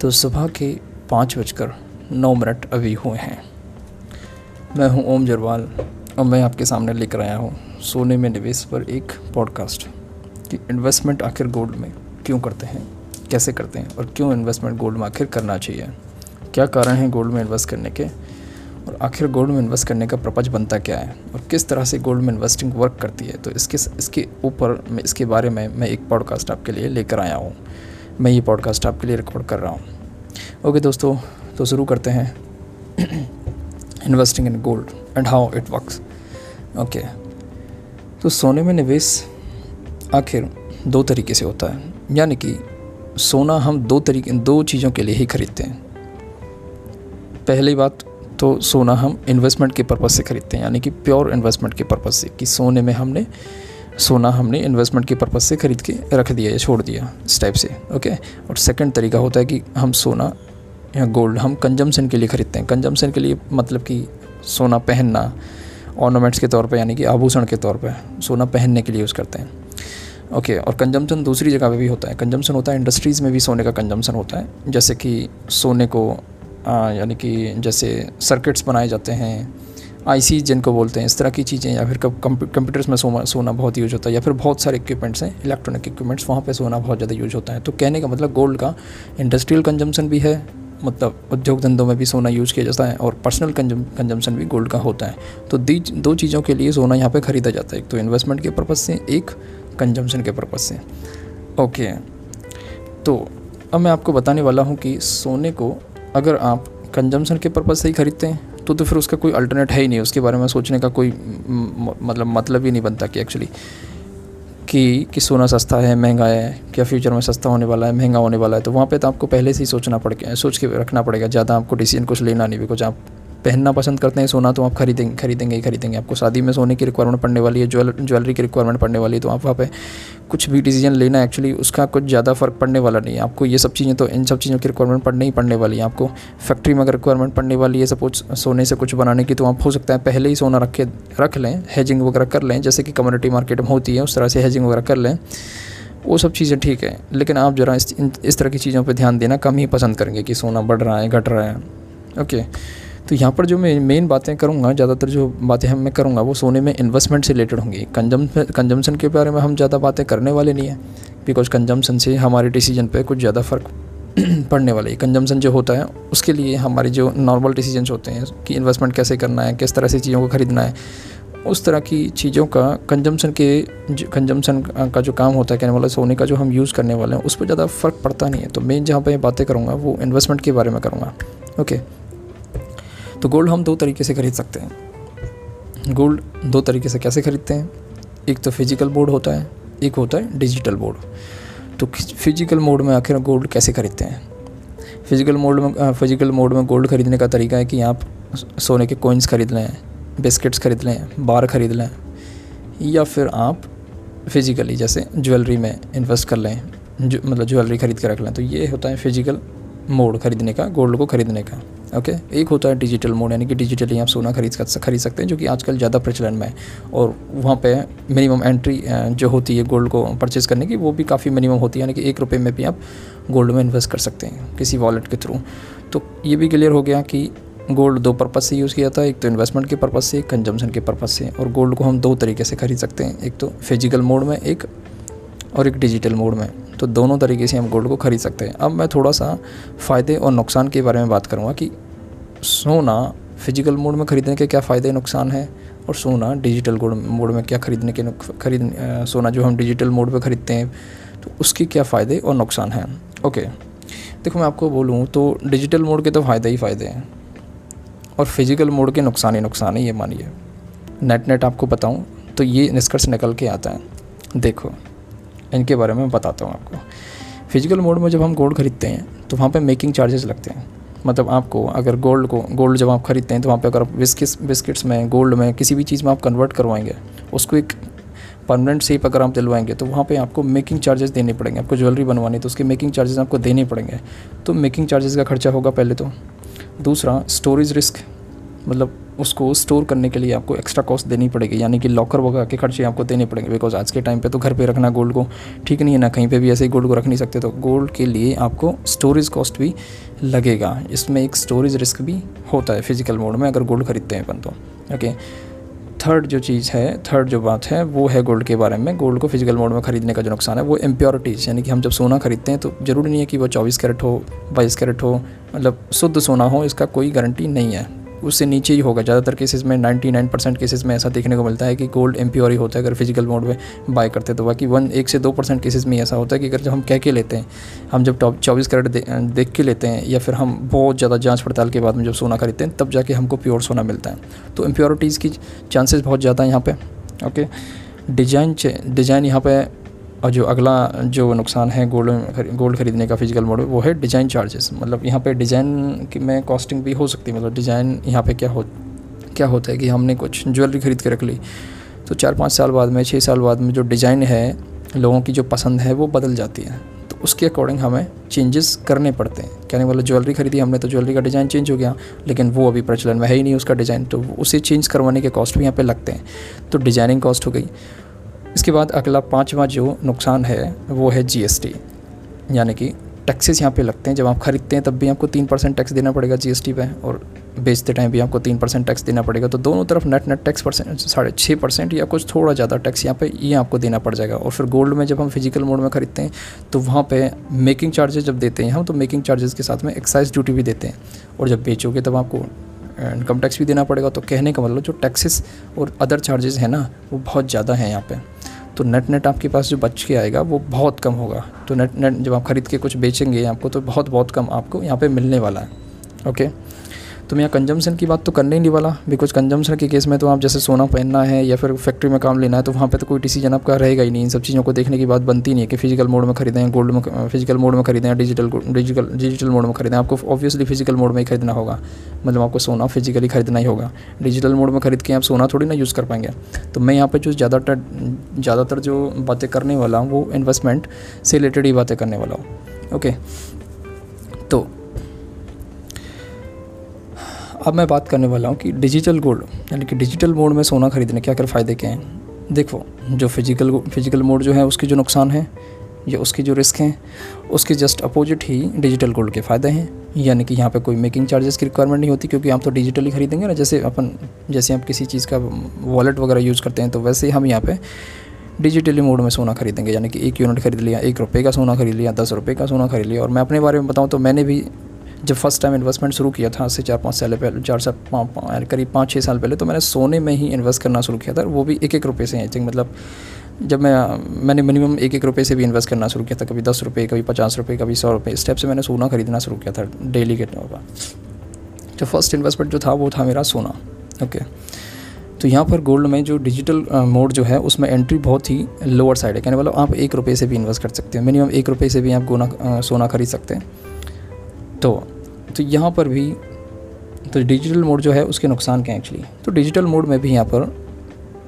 तो सुबह के पाँच बजकर नौ मिनट अभी हुए हैं। मैं हूँ ओम जरवाल और मैं आपके सामने लेकर आया हूँ सोने में निवेश पर एक पॉडकास्ट कि इन्वेस्टमेंट आखिर गोल्ड में क्यों करते हैं, कैसे करते हैं और क्यों इन्वेस्टमेंट गोल्ड में आखिर करना चाहिए? क्या कारण है गोल्ड में इन्वेस्ट करने के? और आखिर गोल्ड में इन्वेस्ट करने का प्रपंच बनता क्या है? और किस तरह से गोल्ड में इन्वेस्टिंग वर्क करती है? तो इसके इसके ऊपर इसके बारे में मैं एक पॉडकास्ट आपके लिए लेकर आया हूँ। मैं ये पॉडकास्ट आपके लिए रिकॉर्ड कर रहा हूँ। ओके दोस्तों तो शुरू करते हैं। Investing in gold and how it works okay तो सोने में निवेश आखिर दो तरीके से होता है। यानी कि सोना हम दो तरीके, दो चीज़ों के लिए ही खरीदते हैं। पहली बात तो सोना हम इन्वेस्टमेंट के पर्पज़ से खरीदते हैं। यानी कि प्योर इन्वेस्टमेंट के पर्पज़ से कि सोने में हमने, सोना हमने इन्वेस्टमेंट के पर्पज़ से ख़रीद के रख दिया या छोड़ दिया इस टाइप से। ओके और सेकंड तरीका होता है कि हम सोना या गोल्ड हम कंजम्पशन के लिए ख़रीदते हैं। कंजम्पशन के लिए मतलब कि सोना पहनना ऑर्नामेंट्स के तौर पे यानी कि आभूषण के तौर पे सोना पहनने के लिए यूज़ करते हैं। ओके okay, और कंजम्पशन दूसरी जगह पे भी होता है। कंजम्पशन होता है इंडस्ट्रीज़ में भी सोने का कंजम्पशन होता है। जैसे कि सोने को यानी कि जैसे सर्किट्स बनाए जाते हैं आईसी जिनको बोलते हैं इस तरह की चीज़ें या फिर कंप्यूटर्स में सोना सोना बहुत यूज़ होता है या फिर बहुत सारे इक्विपमेंट्स हैं इलेक्ट्रॉनिक इक्विपमेंट्स वहाँ पे सोना बहुत ज़्यादा यूज़ होता है। तो कहने का मतलब गोल्ड का इंडस्ट्रियल कंजम्पशन भी है मतलब उद्योग धंधों में भी सोना यूज़ किया जाता है और पर्सनल कंजम्पशन भी गोल्ड का होता है। तो दी, दो चीज़ों के लिए सोना यहाँ पे ख़रीदा जाता है। एक तो इन्वेस्टमेंट के पर्पज़ से, एक कंजम्पशन के पर्पज़ से। ओके तो अब मैं आपको बताने वाला हूँ कि सोने को अगर आप कंजम्पशन के पर्पज़ से ही ख़रीदते हैं तो तो फिर उसका कोई अल्टरनेट है ही नहीं। उसके बारे में सोचने का कोई मतलब मतलब ही नहीं बनता कि एक्चुअली कि कि सोना सस्ता है, महँगा है, क्या फ्यूचर में सस्ता होने वाला है, महँगा होने वाला है तो वहाँ पे तो आपको पहले से ही सोचना पड़, सोच के रखना पड़ेगा, ज़्यादा आपको डिसीज़न कुछ लेना नहीं बिकॉज़ आप पहनना पसंद करते हैं, सोना तो आप खरीदेंगे खरीदेंगे ही खरीदेंगे। आपको शादी में सोने की रिक्वायरमेंट पड़ने वाली है ज्वेल ज्वेलरी की रिक्वायरमेंट पड़ने वाली है तो आप वहाँ पे कुछ भी डिसीज़न लेना एक्चुअली उसका कुछ ज़्यादा फ़र्क पड़ने वाला नहीं है। आपको ये सब चीज़ें तो इन सब चीज़ों की रिक्वायरमेंट पड़ने ही पड़ने वाली है। आपको फैक्ट्री में अगर रिक्वायरमेंट पड़ने वाली है सपोज़ सोने से कुछ बनाने की तो आप, हो सकता है पहले ही सोना रखे, रख लें हैजिंग वगैरह कर लें, जैसे कि कम्युनिटी मार्केट में होती है, उस तरह से हैजिंग वगैरह कर लें, वो सब चीज़ें ठीक है। लेकिन आप ज़रा इस इस तरह की चीज़ों पर ध्यान देना, कम ही पसंद करेंगे कि सोना बढ़ रहा है, घट रहा है। ओके। तो यहाँ पर जो मैं मेन बातें करूँगा, ज़्यादातर जो बातें हम मैं करूँगा, वो सोने में इन्वेस्टमेंट से रिलेटेड होंगी। कंजम कंजम्पशन के बारे में हम ज़्यादा बातें करने वाले नहीं हैं बिकॉज़ कंजम्पशन से हमारे डिसीज़न पर कुछ ज़्यादा फ़र्क पड़ने वाले कंजम्पशन जो होता है, उसके लिए हमारे जो नॉर्मल डिसीज़न होते हैं, कि इन्वेस्टमेंट कैसे करना है, किस तरह से चीज़ों को ख़रीदना है, उस तरह की चीज़ों का कंजम्पशन के कंजम्पन का जो काम होता है, कहने वाला सोने का जो हम यूज़ करने वाले हैं, उस पर ज़्यादा फ़र्क पड़ता नहीं है। तो मैं जहाँ पर बातें करूँगा, वो इन्वेस्टमेंट के बारे में करूँगा। ओके तो गोल्ड हम दो तरीके से खरीद सकते हैं। गोल्ड दो तरीके से कैसे खरीदते हैं? एक तो फ़िज़िकल बोर्ड होता है, एक होता है डिजिटल बोर्ड तो फ़िज़िकल मोड में आखिर गोल्ड कैसे खरीदते हैं? फ़िज़िकल मोड में फ़िज़िकल मोड में गोल्ड खरीदने का तरीका है कि आप सोने के कोइंस खरीद लें बिस्किट्स खरीद लें, बार खरीद लें, या फिर आप फिज़िकली जैसे ज्वेलरी में इन्वेस्ट कर लें मतलब ज्वेलरी खरीद कर रख लें। तो ये होता है फ़िज़िकल मोड खरीदने का गोल्ड को खरीदने का। ओके एक होता है डिजिटल मोड यानी कि डिजिटली आप सोना खरीद खरीद सकते हैं, जो कि आजकल ज़्यादा प्रचलन में है। और वहाँ पे मिनिमम एंट्री जो होती है गोल्ड को परचेज करने की, वो भी काफ़ी मिनिमम होती है, यानी कि एक रुपये में भी आप गोल्ड में इन्वेस्ट कर सकते हैं, किसी वॉलेट के थ्रू तो ये भी क्लियर हो गया कि गोल्ड दो पर्पज़ से यूज़ किया जाता है एक तो इन्वेस्टमेंट के पर्पज़ से, एक कंजम्पशन के पर्पज़ से। और गोल्ड को हम दो तरीके से खरीद सकते हैं, एक तो फ़िज़िकल मोड में, एक और एक डिजिटल मोड में। तो दोनों तरीके से हम गोल्ड को ख़रीद सकते हैं। अब मैं थोड़ा सा फ़ायदे और नुकसान के बारे में बात करूँगा कि सोना फ़िज़िकल मोड में ख़रीदने के क्या फ़ायदे नुकसान है और सोना डिजिटल मोड में क्या ख़रीदने के खरीद सोना जो हम डिजिटल मोड पे ख़रीदते हैं तो उसके क्या फ़ायदे और नुकसान हैं। ओके देखो मैं आपको बोलूँ तो डिजिटल मोड के तो फ़ायदे ही फ़ायदे हैं और फ़िज़िकल मोड के नुकसान ही नुकसान है, ये मानिए। नेट नेट आपको बताऊँ तो ये निष्कर्ष निकल के आता है। देखो इनके बारे में बताता हूँ आपको। फ़िज़िकल मोड में जब हम गोल्ड खरीदते हैं तो वहाँ पर मेकिंग चार्जेस लगते हैं। मतलब आपको अगर गोल्ड को गोल्ड जब आप खरीदते हैं तो वहाँ पे अगर बिस्किट्स बिस्किट्स में गोल्ड में किसी भी चीज़ में आप कन्वर्ट करवाएँगे, उसको एक परमानेंट सेप अगर आप दिलवाएँगे तो वहाँ पे आपको मेकिंग चार्जेस देने पड़ेंगे। आपको ज्वेलरी बनवानी तो उसके मेकिंग चार्जेस आपको देने पड़ेंगे। तो मेकिंग चार्जेस का खर्चा होगा पहले तो। दूसरा स्टोरेज रिस्क मतलब उसको स्टोर करने के लिए आपको एक्स्ट्रा कॉस्ट देनी पड़ेगी। यानी कि लॉकर वगैरह के खर्चे आपको देने पड़ेंगे। बिकॉज़ आज के टाइम पे तो घर पे रखना गोल्ड को ठीक नहीं है ना, कहीं पे भी ऐसे ही गोल्ड को रख नहीं सकते। तो गोल्ड के लिए आपको स्टोरेज कॉस्ट भी लगेगा। इसमें एक स्टोरेज रिस्क भी होता है फ़िज़िकल मोड में, अगर गोल्ड खरीदते हैं अपन तो। ओके थर्ड जो चीज़ है थर्ड जो बात है, वो है गोल्ड के बारे में। गोल्ड को फ़िज़िकल मोड में ख़रीदने का जो नुकसान है, वो इम्प्योरिटीज़ यानी कि हम जब सोना खरीदते हैं तो ज़रूरी नहीं है कि वो चौबीस कैरेट हो, बाईस कैरेट हो मतलब शुद्ध सोना हो, इसका कोई गारंटी नहीं है। उससे नीचे ही होगा। ज़्यादातर केसेस में 99 परसेंट केसेस में ऐसा देखने को मिलता है कि गोल्ड एम्प्योर ही होता है अगर फ़िज़िकल मोड में बाय करते तो बाकी वन एक से दो परसेंट केसेस में ऐसा होता है कि अगर जब हम कह के लेते हैं, हम जब टॉप चौबीस कैरेट देख के लेते हैं या फिर हम बहुत ज़्यादा जाँच पड़ताल के बाद में जब सोना खरीदते हैं, तब जाके हमको प्योर सोना मिलता है। तो इम्प्योरिटीज़ की चांसेस बहुत ज़्यादा है यहाँ पर ओके डिज़ाइन डिज़ाइन यहाँ पे और जो अगला जो नुकसान है गोल्ड गोल्ड खरीदने का फ़िज़िकल मोड, वो है डिज़ाइन चार्जेस। मतलब यहाँ पे डिज़ाइन में कॉस्टिंग भी हो सकती है मतलब डिज़ाइन यहाँ पे क्या हो, क्या होता है कि हमने कुछ ज्वेलरी खरीद के रख ली तो चार पाँच साल बाद में छः साल बाद में जो डिज़ाइन है, लोगों की जो पसंद है वो बदल जाती है। तो उसके अकॉर्डिंग हमें चेंजेस करने पड़ते हैं। कहने वाला ज्वेलरी खरीदी, हमने तो ज्वेलरी का डिज़ाइन चेंज हो गया, लेकिन वो अभी प्रचलन में है ही नहीं उसका डिज़ाइन तो उसे चेंज करवाने के कॉस्ट भी यहाँ पे लगते हैं। तो डिज़ाइनिंग कॉस्ट हो गई इसके बाद अगला पाँचवा जो नुकसान है, वो है जीएसटी यानी कि टैक्सेस यहाँ पे लगते हैं। जब आप ख़रीदते हैं, तब भी आपको तीन परसेंट टैक्स देना पड़ेगा जीएसटी पे और बेचते टाइम भी आपको तीन परसेंट टैक्स देना पड़ेगा। तो दोनों तरफ़ नेट नेट टैक्स परसेंट साढ़े छः परसेंट या कुछ थोड़ा ज़्यादा टैक्स यहाँ पे, ये आपको देना पड़ जाएगा। और फिर गोल्ड में जब हम फ़िज़िकल मोड में ख़रीदते हैं तो वहाँ पर मेकिंग चार्जेस जब देते हैं हम तो मेकिंग चार्जेस के साथ में एक्साइज ड्यूटी भी देते हैं। और जब बेचोगे, तब आपको इनकम टैक्स भी देना पड़ेगा। तो कहने का मतलब जो टैक्सेस और अदर चार्जेस हैं ना, वो बहुत ज़्यादा हैं यहाँ पे। तो नेट नेट आपके पास जो बच के आएगा, वो बहुत कम होगा। तो नेट नेट जब आप ख़रीद के कुछ बेचेंगे आपको तो बहुत बहुत कम आपको यहाँ पे मिलने वाला है। ओके? तो मैं यहाँ कंजम्पशन की बात तो करने ही नहीं वाला। बिकॉज़ कंजम्पशन के केस में तो आप जैसे सोना पहनना है या फिर फैक्ट्री में काम लेना है तो वहाँ पे तो कोई डिसीज़न आपका रहेगा ही नहीं। इन सब चीज़ों को देखने की बात बनती नहीं है कि फ़िज़िकल मोड में खरीदें गोल्ड में फ़िज़िकल मोड में खरीदें डिजिटल डिजिटल डिजिटल मोड में खरीदें। आपको ऑब्वियसली फ़िज़िकल मोड में ही खरीदना होगा। मतलब आपको सोना फिजिकली खरीदना ही होगा। डिजिटल मोड में खरीद के आप सोना थोड़ी ना यूज़ कर पाएँगे। तो मैं यहाँ पर जो ज़्यादातर ज़्यादातर जो बातें करने वाला हूँ, वो इन्वेस्टमेंट से रिलेटेड ही बातें करने वाला हूँ। ओके तो अब मैं बात करने वाला हूँ कि डिजिटल गोल्ड यानी कि डिजिटल मोड में सोना खरीदने क्या क्या फ़ायदे क्या हैं? देखो, जो फ़िज़िकल फ़िज़िकल मोड जो है, उसके जो नुकसान है, या उसके जो रिस्क हैं, उसके जस्ट अपोजिट ही डिजिटल गोल्ड के फ़ायदे हैं। यानी कि यहाँ पे कोई मेकिंग चार्जेस की रिक्वायरमेंट नहीं होती, क्योंकि आप तो डिजिटली खरीदेंगे ना। जैसे अपन, जैसे आप किसी चीज़ का वॉलेट वगैरह यूज़ करते हैं तो वैसे ही हम यहाँ पे डिजिटली मोड में सोना खरीदेंगे। यानी कि एक यूनिट खरीद लिया, एक रुपये का सोना खरीद लिया, दस रुपये का सोना खरीद लिया। और मैं अपने बारे में बताऊँ तो मैंने भी जब फ़र्स्ट टाइम इन्वेस्टमेंट शुरू किया था, से चार पाँच साल पहले, चार साल करीब पाँच छः साल पहले तो मैंने सोने में ही इन्वेस्ट करना शुरू किया था वो भी एक एक रुपये से आई थिंक मतलब जब मैं, मैंने मिनिमम एक एक रुपये से भी इन्वेस्ट करना शुरू किया था, कभी दस रुपये कभी पचास रुपये कभी सौ रुपये इस टाइप से मैंने सोना खरीदना शुरू किया था डेली के तौर पर। जो फ़र्स्ट इन्वेस्टमेंट जो था, वो था मेरा सोना ओके तो यहाँ पर गोल्ड में जो डिजिटल मोड जो है, उसमें एंट्री बहुत ही लोअर साइड है। कहने वाला आप एक रुपये से भी इन्वेस्ट कर सकते हैं। मिनिमम एक रुपये से भी आप गोना सोना खरीद सकते हैं। तो तो यहाँ पर भी तो डिजिटल मोड जो है उसके नुकसान क्या एक्चुअली तो डिजिटल मोड में भी यहाँ पर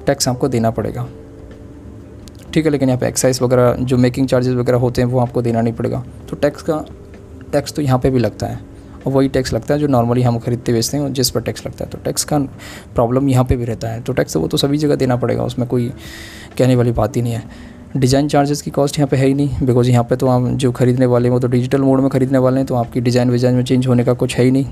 टैक्स आपको देना पड़ेगा। ठीक है, लेकिन यहाँ पे एक्साइज वगैरह, जो मेकिंग चार्जेस वगैरह होते हैं, वो आपको देना नहीं पड़ेगा। तो टैक्स का टैक्स तो यहाँ पे भी लगता है। और वही टैक्स लगता है जो नॉर्मली हम खरीदते बेचते हैं, जिस पर टैक्स लगता है। तो टैक्स का प्रॉब्लम यहाँ पे भी रहता है। तो टैक्स वो तो सभी जगह देना पड़ेगा, उसमें कोई कहने वाली बात ही नहीं है। डिज़ाइन चार्जेस की कॉस्ट यहाँ पे है ही नहीं बिकॉज़ यहाँ पे तो हम जो खरीदने वाले हैं वो तो डिजिटल मोड में खरीदने वाले हैं तो आपकी डिज़ाइन विजाइन में चेंज होने का कुछ है ही नहीं।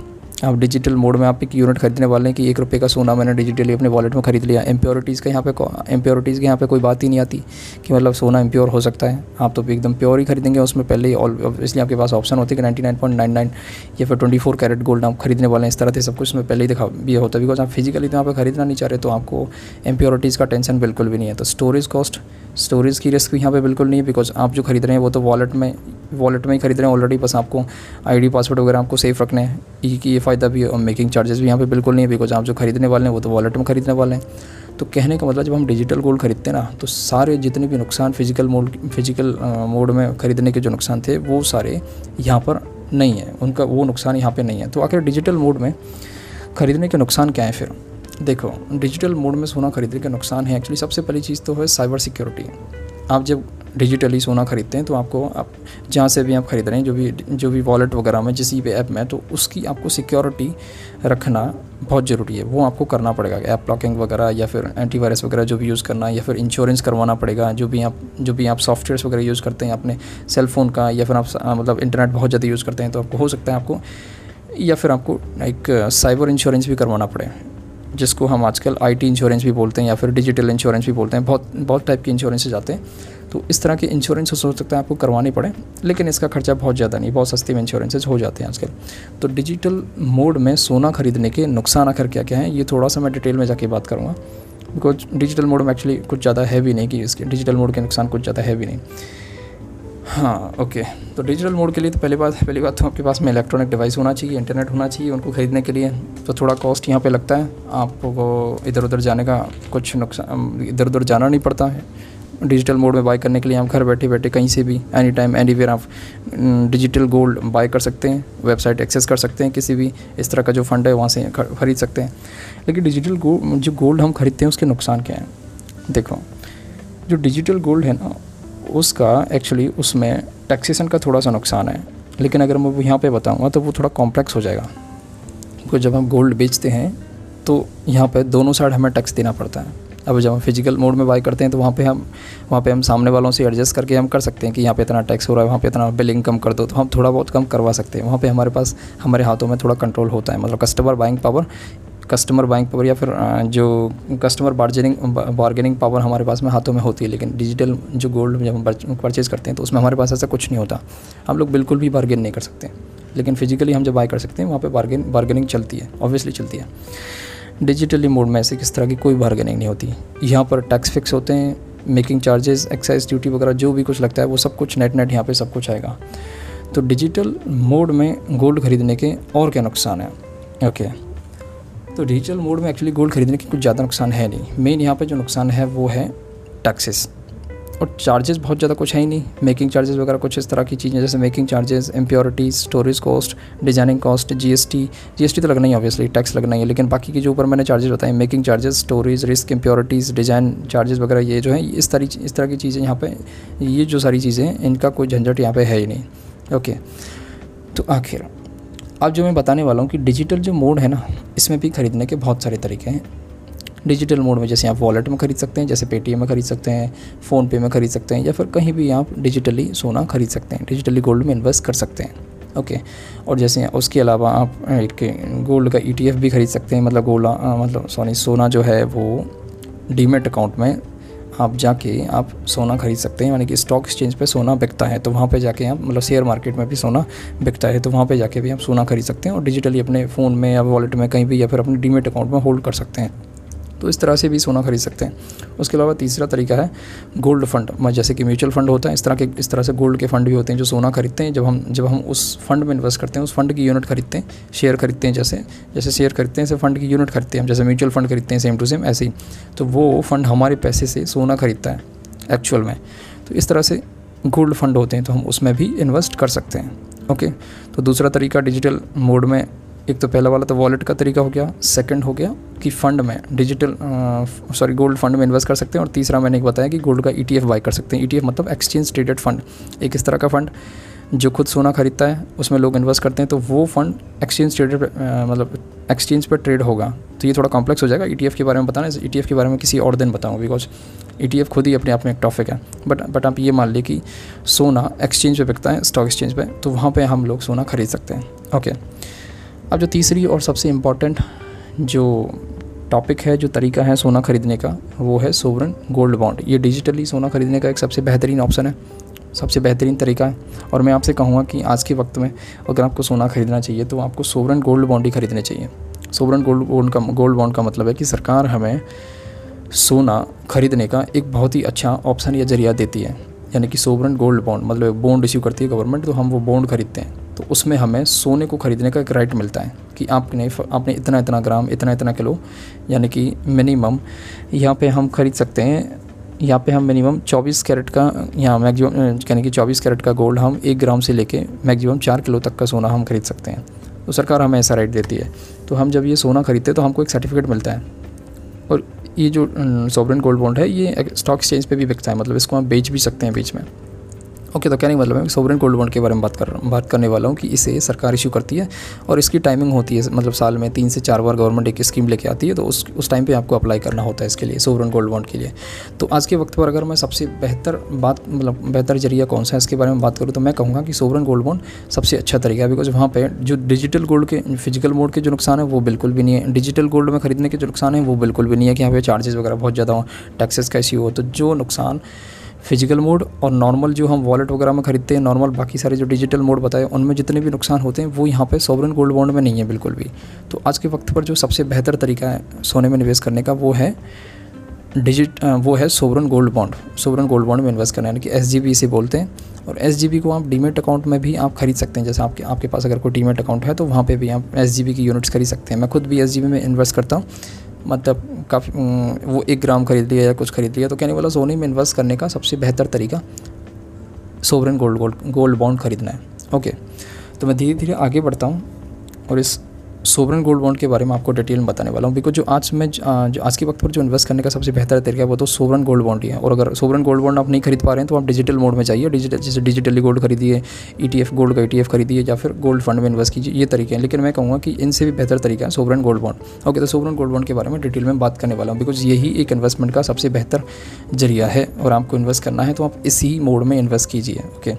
आप डिजिटल मोड में आप एक यूनिट खरीदने वाले हैं कि एक रुपये का सोना मैंने डिजिटली अपने वॉलेट में खरीद लिया। इम्प्योरिटीज़ का यहाँ पे इम्प्योरिटीज़ के यहाँ पे कोई बात ही नहीं आती कि मतलब सोना इम्प्योर हो सकता है। आप तो एकदम प्योर ही खरीदेंगे, उसमें पहले ही इसलिए आपके पास ऑप्शन होती है कि ninety nine point nine nine या फिर ट्वेंटी फोर कैरेट गोल्ड आप खरीदने वाले हैं। इस तरह से सब कुछ उसमें पहले ही दिखा भी होता है। बिकॉज़ आप फिजिकली तो यहाँ पर खरीदना नहीं चाह रहे तो आपको इम्प्योरिटीज़ का टेंशन बिल्कुल भी नहीं है। तो स्टोरेज कॉस्ट स्टोरेज की रिस्क यहाँ पर बिल्कुल नहीं है। बिकॉज़ आप जो खरीद रहे हैं, वो तो वॉलेट में वॉलेट में ही खरीद रहे हैं ऑलरेडी बस आपको आईडी पासवर्ड वगैरह आपको सेफ़ रखने हैं। की ये फ़ायदा भी है और मेकिंग चार्जेस भी यहाँ पे बिल्कुल नहीं है बिकॉज़ आप जो खरीदने वाले हैं, वो तो वॉलेट में खरीदने वाले हैं। तो कहने का मतलब जब हम डिजिटल गोल्ड खरीदते हैं ना तो सारे जितने भी नुकसान फ़िज़िकल मोड फ़िज़िकल मोड में खरीदने के जो नुकसान थे, वो सारे यहाँ पर नहीं है। उनका, वो नुकसान यहाँ पर नहीं है। तो आखिर डिजिटल मोड में ख़रीदने के नुकसान क्या है फिर? देखो डिजिटल मोड में सोना खरीदने का नुकसान है। एक्चुअली सबसे पहली चीज़ तो है साइबर सिक्योरिटी आप जब डिजिटली सोना खरीदते हैं तो आपको आप जहाँ से भी आप ख़रीद रहे हैं, जो भी जो भी वॉलेट वगैरह में, जिस भी ऐप में तो उसकी आपको सिक्योरिटी रखना बहुत ज़रूरी है। वो आपको करना पड़ेगा ऐप लॉकिंग वगैरह या फिर एंटीवायरस वगैरह जो भी यूज़ करना है या फिर इंश्योरेंस करवाना पड़ेगा, जो भी आप, जो भी आप सॉफ्टवेयर्स वगैरह यूज़ करते हैं अपने सेल फ़ोन का या फिर आप मतलब इंटरनेट बहुत ज़्यादा यूज़ करते हैं तो आपको हो सकता है आपको, या फिर आपको एक साइबर इंश्योरेंस भी करवाना पड़े। जिसको हम आजकल आईटी इंश्योरेंस भी बोलते हैं या फिर डिजिटल इंश्योरेंस भी बोलते हैं, बहुत बहुत टाइप के इंश्योरेंस जाते हैं। तो इस तरह के इंश्योरेंस हो सकता है आपको करवानी पड़े, लेकिन इसका खर्चा बहुत ज़्यादा नहीं, बहुत सस्ते में इंश्योरेंसेज हो जाते हैं आजकल। तो डिजिटल मोड में सोना खरीदने के नुकसान आखिर क्या क्या हैं, ये थोड़ा सा मैं डिटेल में जाके बात करूँगा। बिकॉज़ डिजिटल मोड में एक्चुअली कुछ ज़्यादा है भी नहीं कि इसके डिजिटल मोड के नुकसान कुछ ज़्यादा है भी नहीं। हाँ ओके तो डिजिटल मोड के लिए तो पहली बात पहली बात तो आपके पास में इलेक्ट्रॉनिक डिवाइस होना चाहिए इंटरनेट होना चाहिए उनको ख़रीदने के लिए। तो थोड़ा कॉस्ट यहाँ पे लगता है। आपको इधर उधर जाने का कुछ नुकसान इधर उधर जाना नहीं पड़ता है। डिजिटल मोड में बाय करने के लिए हम घर बैठे बैठे कहीं से भी एनी टाइम एनी वेयर आप डिजिटल गोल्ड बाय कर सकते हैं वेबसाइट एक्सेस कर सकते हैं, किसी भी इस तरह का जो फंड है वहाँ से ख़रीद सकते हैं। लेकिन डिजिटल गोल्ड जो गोल्ड हम खरीदते हैं उसके नुकसान क्या हैं? देखो, जो डिजिटल गोल्ड है ना उसका एक्चुअली उसमें टैक्सेशन का थोड़ा सा नुकसान है। लेकिन अगर मैं यहाँ पे बताऊँगा तो वो थोड़ा कॉम्प्लेक्स हो जाएगा। क्योंकि जब हम गोल्ड बेचते हैं तो यहाँ पे दोनों साइड हमें टैक्स देना पड़ता है। अब जब हम फ़िज़िकल मोड में बाई करते हैं तो वहाँ पे हम, वहाँ पे हम सामने वालों से एडजस्ट करके हम कर सकते हैं कि यहाँ पे इतना टैक्स हो रहा है, वहाँ पे इतना बिलिंग कम कर दो तो हम थोड़ा बहुत कम करवा सकते हैं। वहाँ पे हमारे पास, हमारे हाथों में थोड़ा कंट्रोल होता है। मतलब customer buying power customer buying power या फिर जो कस्टमर बार्गेनिंग बार्गेनिंग पावर हमारे पास में हाथों में होती है, लेकिन डिजिटल जो गोल्ड जब हम परचेज़ करते हैं तो उसमें हमारे पास ऐसा कुछ नहीं होता। हम लोग बिल्कुल भी बार्गेन नहीं कर सकते। लेकिन फिजिकली हम जब बाई कर सकते हैं, वहाँ पर बार्गेन बार्गेनिंग चलती है ऑब्वियसली चलती है। डिजिटली मोड में ऐसे किस तरह की कोई बार्गेनिंग नहीं होती। यहाँ पर टैक्स फिक्स होते हैं मेकिंग चार्जेस एक्साइज ड्यूटी वगैरह जो भी कुछ लगता है, वो सब कुछ नेट नेट यहाँ पे सब कुछ आएगा। तो डिजिटल मोड में गोल्ड खरीदने के और क्या नुकसान है? ओके तो डिजिटल मोड में एक्चुअली गोल्ड खरीदने के कुछ ज़्यादा नुकसान है नहीं। मेन यहाँ पर जो नुकसान है वो है टैक्सेस और चार्जेस बहुत ज़्यादा कुछ है ही नहीं। मेकिंग चार्जेस वगैरह कुछ इस तरह की चीज़ें, जैसे making charges impurities storage cost designing cost GST GST तो लगना ही ऑब्वियसली टैक्स लगना ही है, लेकिन बाकी के जो ऊपर मैंने चार्जेस बताए making charges storage risk impurities design charges वगैरह, ये जो है, इस तरह इस तरह की चीज़ें यहाँ पर ये जो सारी चीज़ें इनका कोई झंझट यहाँ पर है ही नहीं। ओके तो आखिर। अब जो मैं बताने वाला हूँ कि डिजिटल जो मोड है ना, इसमें भी ख़रीदने के बहुत सारे तरीके हैं। डिजिटल मोड में जैसे आप वॉलेट में ख़रीद सकते हैं, जैसे पेटीएम में ख़रीद सकते हैं फ़ोनपे में ख़रीद सकते हैं, या फिर कहीं भी आप डिजिटली सोना ख़रीद सकते हैं डिजिटली गोल्ड में इन्वेस्ट कर सकते हैं ओके और जैसे उसके अलावा आप एक गोल्ड का ETF भी ख़रीद सकते हैं मतलब गोल्ड मतलब सॉरी सोना जो है वो डीमेट अकाउंट में आप जाके आप सोना खरीद सकते हैं, यानी कि स्टॉक एक्सचेंज पे सोना बिकता है तो वहाँ पे जाके आप मतलब शेयर मार्केट में भी सोना बिकता है तो वहाँ पे जाके भी आप सोना खरीद सकते हैं और डिजिटली अपने फ़ोन में या वॉलेट में कहीं भी या फिर अपने डीमेट अकाउंट में होल्ड कर सकते हैं। तो इस तरह से भी सोना खरीद सकते हैं। उसके अलावा तीसरा तरीका है, गोल्ड फंड। जैसे कि म्यूचुअल फंड होता है, इस तरह के, इस तरह से गोल्ड के फंड भी होते हैं जो सोना खरीदते हैं। जब हम जब हम उस फंड में इन्वेस्ट करते हैं, उस फंड की यूनिट खरीदते हैं, शेयर खरीदते हैं जैसे जैसे शेयर खरीदते हैं, ऐसे फंड की यूनिट खरीदते हैं जैसे म्यूचुअल फंड खरीदते हैं, सेम टू सेम, ऐसे ही। तो वो फंड हमारे पैसे से सोना खरीदता है, एक्चुअल में। तो इस तरह से गोल्ड फंड होते हैं तो हम उसमें भी इन्वेस्ट कर सकते हैं। ओके? तो दूसरा तरीका डिजिटल मोड में एक तो पहला वाला तो वॉलेट का तरीका हो गया सेकंड हो गया कि फ़ंड में डिजिटल सॉरी गोल्ड फंड में इन्वेस्ट कर सकते हैं और तीसरा मैंने एक बताया कि गोल्ड का ईटीएफ बाई कर सकते हैं। ईटीएफ मतलब एक्सचेंज ट्रेडेड फंड एक इस तरह का फ़ंड जो खुद सोना खरीदता है, उसमें लोग इन्वेस्ट करते हैं तो वो फंड एक्सचेंज ट्रेडेड मतलब एक्सचेंज पर ट्रेड होगा। तो ये थोड़ा कॉम्प्लेक्स हो जाएगा। ईटीएफ के बारे में बताना ई टी के बारे में किसी और दिन बताऊँ बिकॉज़ ईटीएफ खुद ही अपने आप में एक टॉपिक है। बट बट आप ये मान लीजिए कि सोना एक्सचेंज पे बिकता है स्टॉक एक्सचेंज पे तो वहाँ पे हम लोग सोना खरीद सकते हैं। ओके अब जो तीसरी और सबसे इंपॉर्टेंट जो टॉपिक है, जो तरीका है सोना ख़रीदने का, वो है सोवरन गोल्ड बॉन्ड ये डिजिटली सोना ख़रीदने का एक सबसे बेहतरीन ऑप्शन है, सबसे बेहतरीन तरीका है। और मैं आपसे कहूँगा कि आज के वक्त में अगर आपको सोना ख़रीदना चाहिए तो आपको सोवरन गोल्ड बॉन्ड ही ख़रीदने चाहिए। सोवरन गोल्ड बॉन्ड का गोल्ड बॉन्ड का मतलब है कि सरकार हमें सोना खरीदने का एक बहुत ही अच्छा ऑप्शन या ज़रिया देती है, यानी कि सोवरन गोल्ड बॉन्ड मतलब बॉन्ड इश्यू करती है गवर्नमेंट तो हम वो बॉन्ड खरीदते हैं। तो उसमें हमें सोने को ख़रीदने का एक राइट मिलता है कि आपने आपने इतना इतना ग्राम, इतना इतना किलो, यानी कि मिनिमम यहाँ पे हम ख़रीद सकते हैं। यहाँ पे हम मिनिमम 24 कैरेट का, यहाँ मैक्सिमम यानी कि 24 कैरेट का गोल्ड हम एक ग्राम से लेके मैक्सिमम चार किलो तक का सोना हम खरीद सकते हैं। तो सरकार हमें ऐसा राइट देती है। तो हम जब ये सोना खरीदते हैं तो हमको एक सर्टिफिकेट मिलता है। और ये जो सोवरन गोल्ड बॉन्ड है, ये स्टॉक एक्सचेंज पे भी बिकता है। मतलब इसको हम बेच भी सकते हैं बीच में। ओके तो क्या नहीं मतलब है सोवरेन गोल्ड बॉन्ड के बारे में बात कर बात करने वाला हूँ कि इसे सरकार इशू करती है और इसकी टाइमिंग होती है मतलब साल में तीन से चार बार गवर्नमेंट एक स्कीम लेके आती है तो उस उस टाइम पे आपको अप्लाई करना होता है इसके लिए सोवरेन गोल्ड बॉन्ड के लिए। तो आज के वक्त पर अगर मैं सबसे बेहतर बात मतलब बेहतर ज़रिया कौन सा है इसके बारे में बात करूँ तो मैं कहूँगा कि सोवरन गोल्ड बॉन्ड सबसे अच्छा तरीका है बिकॉज़ वहाँ पर जो डिजिटल गोल्ड के फ़िज़िकल मोड के जो नुकसान है, वो बिल्कुल भी नहीं है। डिजिटल गोल्ड में खरीदने के जो नुकसान है, वो बिल्कुल भी नहीं है कि यहाँ पे चार्जेस वगैरह बहुत ज़्यादा हो टैक्सेस का इश्यू हो तो जो नुकसान फ़िज़िकल मोड और नॉर्मल जो हम वॉलेट वगैरह में खरीदते हैं नॉर्मल बाकी सारे जो डिजिटल मोड बताए, उनमें जितने भी नुकसान होते हैं, वो यहाँ पे सोवरन गोल्ड बॉन्ड में नहीं है बिल्कुल भी। तो आज के वक्त पर जो सबसे बेहतर तरीका है सोने में निवेश करने का, वो है डिजिट वो है sovereign gold bond sovereign gold bond में इन्वेस्ट करना, यानी कि एस इसे बोलते हैं। और एसजीबी को आप डीमेट अकाउंट में भी आप खरीद सकते हैं। जैसे आपके आपके पास अगर कोई डीमेट अकाउंट है तो वहाँ पे भी आप एसजीबी की यूनिट्स खरीद सकते हैं। मैं खुद भी एसजीबी में इन्वेस्ट करता हूँ। मतलब काफ़ी वो एक ग्राम खरीद लिया या कुछ खरीद लिया तो कहने वाला सोने में इन्वेस्ट करने का सबसे बेहतर तरीका sovereign gold gold gold bond खरीदना है। ओके तो मैं धीरे धीरे आगे बढ़ता हूँ और इस सोवरन गोल्ड बॉन्ड के बारे में आपको डिटेल में बताने वाला हूँ। बिकॉज़ जो आज में जो आज के वक्त पर जो इन्वेस्ट करने का सबसे बेहतर तरीका है, वो तो सोवरन गोल्ड बॉन्ड ही है। और अगर सोवरन गोल्ड बॉन्ड आप नहीं खरीद पा रहे हैं तो आप डिजिटल मोड में जाइए डिजिटल जैसे डिजिटली गोल्ड खरीदिए ई गोल्ड का ईटीएफ खरीदिए या फिर गोल्ड फंड में इन्वेस्ट कीजिए, ये तरीके हैं। लेकिन मैं कहूँगा कि इनसे भी बेहतर तरीका है सोवरन गोल्ड बॉन्ड ओके तो सोवरन गोल्ड बॉन्ड के बारे में डिटेल में बात करने वाला हूँ। बिकॉज़ यही एक इन्वेस्टमेंट का सबसे बेहतर ज़रिया है। और आपको इन्वेस्ट करना है तो आप इसी मोड में इन्वेस्ट कीजिए। ओके